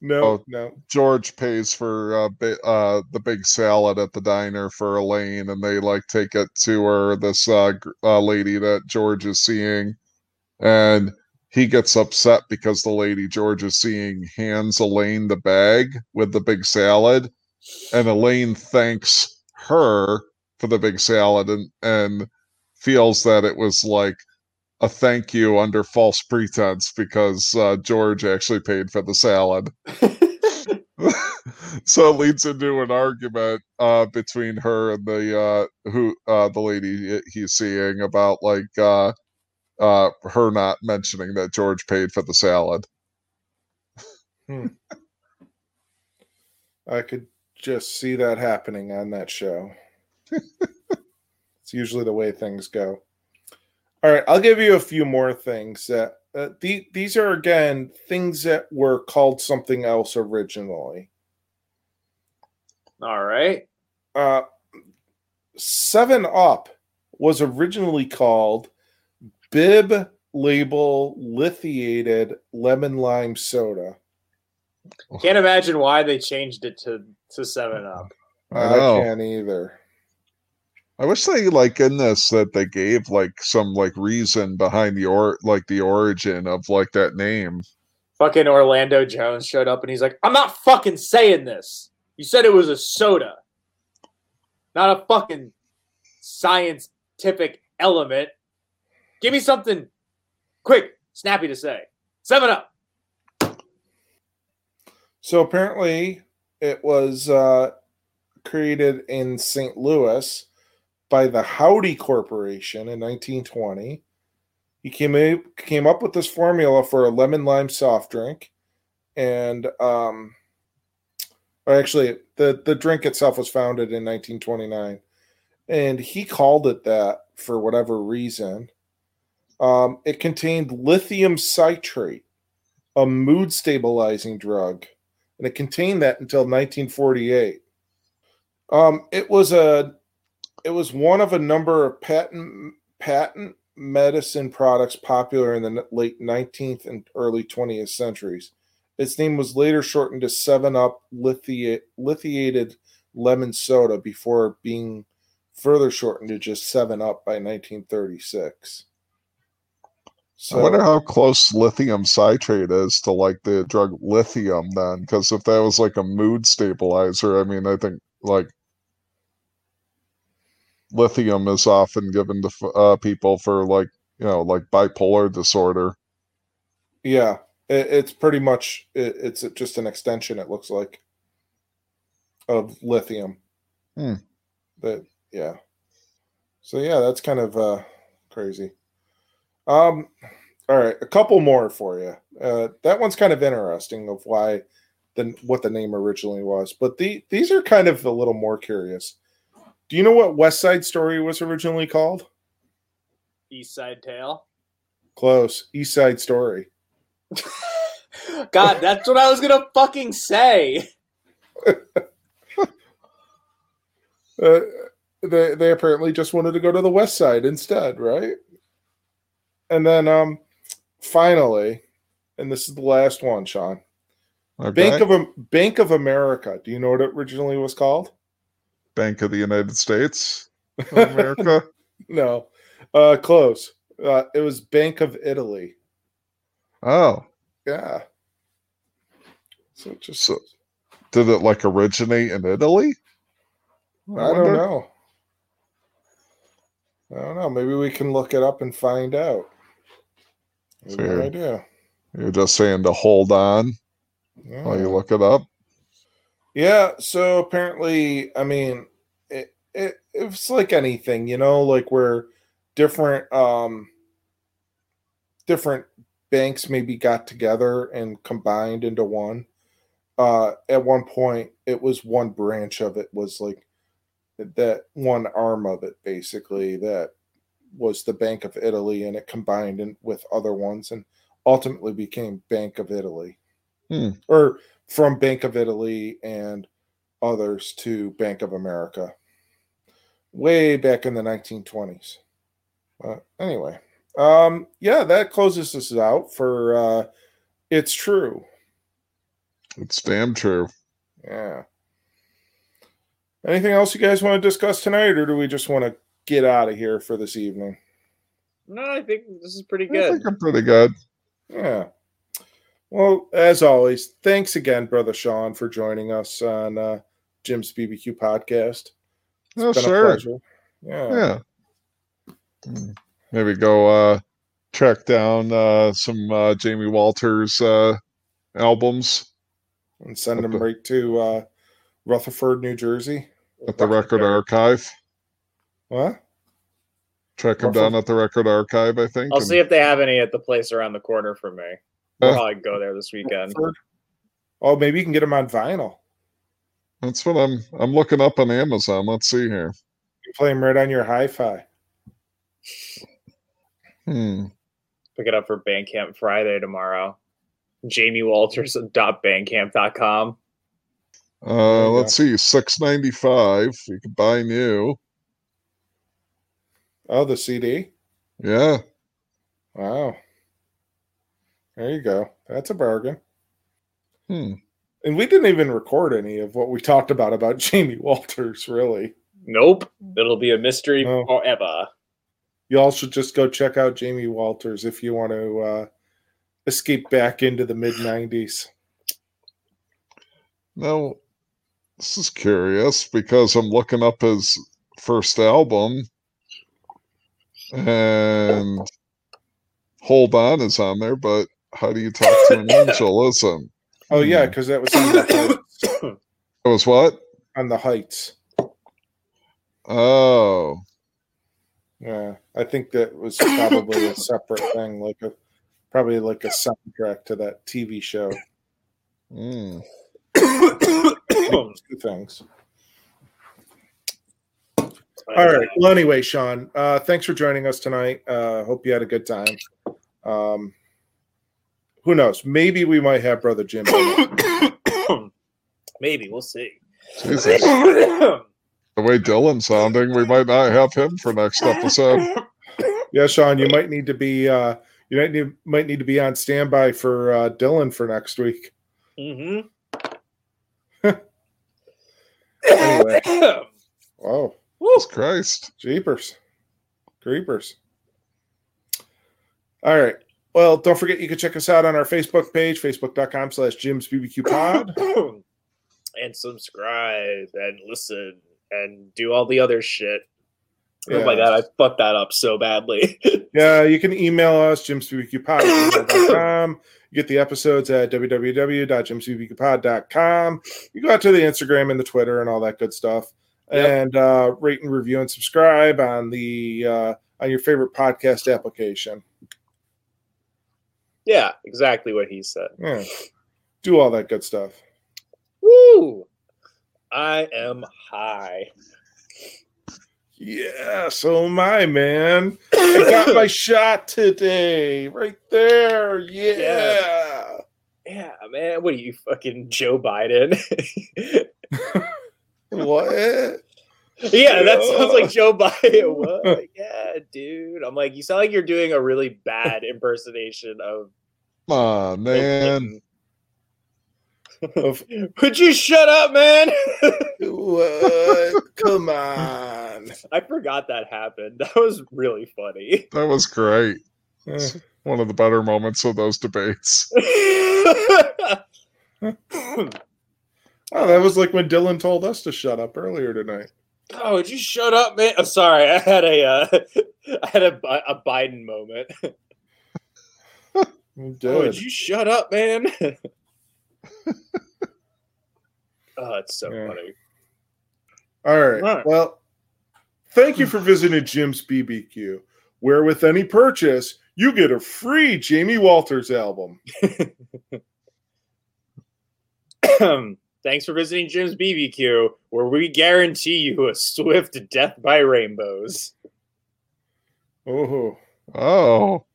no, Oh. no. George pays for uh, bi- uh, the big salad at the diner for Elaine, and they like take it to her. This uh, gr- uh, lady that George is seeing, and he gets upset because the lady George is seeing hands Elaine the bag with the big salad, and Elaine thanks her for the big salad and and feels that it was like a thank you under false pretense because uh, George actually paid for the salad. <laughs> so it leads into an argument uh, between her and the uh, who uh, the lady he's seeing about like uh, uh, her not mentioning that George paid for the salad. <laughs> I could just see that happening on that show. <laughs> it's usually the way things go. All right, I'll give you a few more things that uh, the, these are again things that were called something else originally. All right. Uh, Seven Up was originally called Bib Label Lithiated Lemon Lime Soda. Can't imagine why they changed it to to Seven Up. I I can't either. I wish they like in this that they gave like some like reason behind the or like the origin of like that name. Fucking Orlando Jones showed up and he's like, I'm not fucking saying this. You said it was a soda, not a fucking scientific element. Give me something quick, snappy to say. Seven Up. So apparently, it was uh, created in St. Louis by the Howdy Corporation in 1920. He came a- came up with this formula for a lemon lime soft drink, and um, actually, the the drink itself was founded in 1929, and he called it that for whatever reason. Um, it contained lithium citrate, a mood stabilizing drug and it contained that until 1948. Um, it was a, it was one of a number of patent patent medicine products popular in the late 19th and early 20th centuries. Its name was later shortened to 7 Up Lithia- lithiated lemon soda before being further shortened to just 7 Up by 1936. I wonder how close lithium citrate is to like the drug lithium then, because if that was like a mood stabilizer, I mean, I think like lithium is often given to uh, people for like you know like bipolar disorder. Yeah, it, it's pretty much it, it's just an extension. It looks like of lithium. Hmm. But yeah, so yeah, that's kind of uh, crazy. Um, all right, a couple more for you. Uh, that one's kind of interesting of why than what the name originally was, but the these are kind of a little more curious. Do you know what West Side Story was originally called? East Side Tale. Close, East Side Story. <laughs> God, that's what I was gonna fucking say. <laughs> Uh, they they apparently just wanted to go to the west side instead, right? And then um finally, and this is the last one, Sean. Okay? Bank of Bank of America. Do you know what it originally was called? Bank of the United States of <laughs> America. No. Uh close. Uh, it was Bank of Italy. oh, Yeah. So just So- did it like originate in Italy? I don't know. I don't know. Maybe we can look it up and find out. I have no idea. You're just saying to hold on while you look it up. Yeah, so apparently, I mean, it, it it's like anything, you know, like where different um different banks maybe got together and combined into one. Uh at one point it was one branch of it was like that one arm of it basically that was the Bank of Italy and it combined in, with other ones and ultimately became Bank of Italy. Hmm. Or from Bank of Italy and others to Bank of America way back in the 1920s. But anyway, um, yeah, that closes us out for uh, It's True. It's damn true. Yeah. Anything else you guys want to discuss tonight, or do we just want to get out of here for this evening? No, I think this is pretty I good. think I'm pretty good. Yeah. Well, as always, thanks again, Brother Sean, for joining us on uh, Jim's BBQ podcast. It's Oh, been a sure. pleasure. Yeah. Yeah. Maybe go uh track down uh some uh Jamie Walters uh albums And send them Okay. right to uh, Rutherford, New Jersey. at the Record Archive. What? Track them Russell- down at the Record Archive, I think. I'll and- see if they have any at the place around the corner from me. I'll Uh, probably go there this weekend. Rutherford? Oh, maybe you can get them on vinyl. That's what I'm I'm looking up on Amazon. Let's see here. You play them right on your hi-fi. Hmm. Pick it up for Bandcamp Friday tomorrow. JamieWalters.bandcamp.com. There Uh you let's see, six ninety five. You can buy new. Oh, the CD. Yeah. Wow. There you go. That's a bargain. Hmm. And we didn't even record any of what we talked about about <laughs> Jamie Walters, really. Nope. It'll be a mystery No. forever. Y'all should just go check out Jamie Walters if you want to uh, escape back into the mid 90s. Now, this is curious because I'm looking up his first album and Hold On is on there, but How Do You Talk to an <laughs> Angel isn't? Oh, yeah, Hmm. because that was on the, heights, <coughs> It was what? on the Heights. Oh, Yeah, I think that was probably a separate thing, like a probably like a soundtrack to that TV show. mm. <coughs> Two things. All right. Well, anyway, Sean, uh, thanks for joining us tonight. Uh, hope you had a good time. Um, who knows? Maybe we might have Brother Jim. <coughs> Maybe we'll see. Jesus. the way Dylan's sounding, we might not have him for next episode. <coughs> Yeah, Sean, you might need to be uh you might need might need to be on standby for uh Dylan for next week. Mm-hmm. Anyway. <coughs> Whoa, Jesus Christ. jeepers. Creepers. All right. Well, don't forget you can check us out on our Facebook page, facebook.com slash Jim's BBQ Pod. <coughs> and subscribe and listen and do all the other shit. Oh my god, I fucked that up so badly. <laughs> Yeah, you can email us, jimsbbqpod.com. You get the episodes at www.jimsbbqpod.com. You go out to the Instagram and the Twitter and all that good stuff. Yep. And uh, rate and review and subscribe on the uh, on your favorite podcast application. Yeah, exactly what he said. Yeah. Do all that good stuff. Woo! I am high. Yeah, so am I, man. I got my <coughs> shot today. Right there. Yeah. Yeah, man. What are you fucking Joe Biden? <laughs> What? yeah, that sounds like Joe Biden. <laughs> What? Yeah, dude. I'm like, you sound like you're doing a really bad impersonation of Come on, man. Of- Clinton. Would you shut up, man? <laughs> what? Come on. I forgot that happened. That was really funny. That was great. Eh. One of the better moments of those debates. <laughs> Oh, that was like when Dylan told us to shut up earlier tonight. oh, would you shut up, man? Oh, sorry, I had a uh, <laughs> I had a, a Biden moment. You Oh, would you shut up, man? <laughs> <laughs> oh, it's so Yeah. funny. All right. Right. Well, thank you for visiting Jim's BBQ, where with any purchase, you get a free Jamie Walters album. <coughs> Thanks for visiting Jim's BBQ, where we guarantee you a swift death by rainbows. Oh, Oh,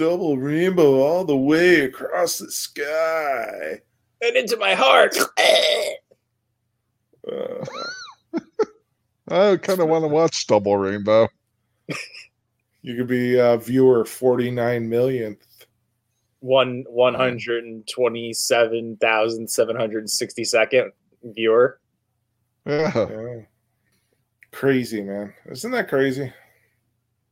double rainbow all the way across the sky. And into my heart. Uh, <laughs> I kind of want to watch Double Rainbow. <laughs> you could be uh, viewer 49 millionth. One one hundred and twenty seven thousand seven hundred sixty second viewer. Yeah. Yeah. Crazy, man. Isn't that crazy?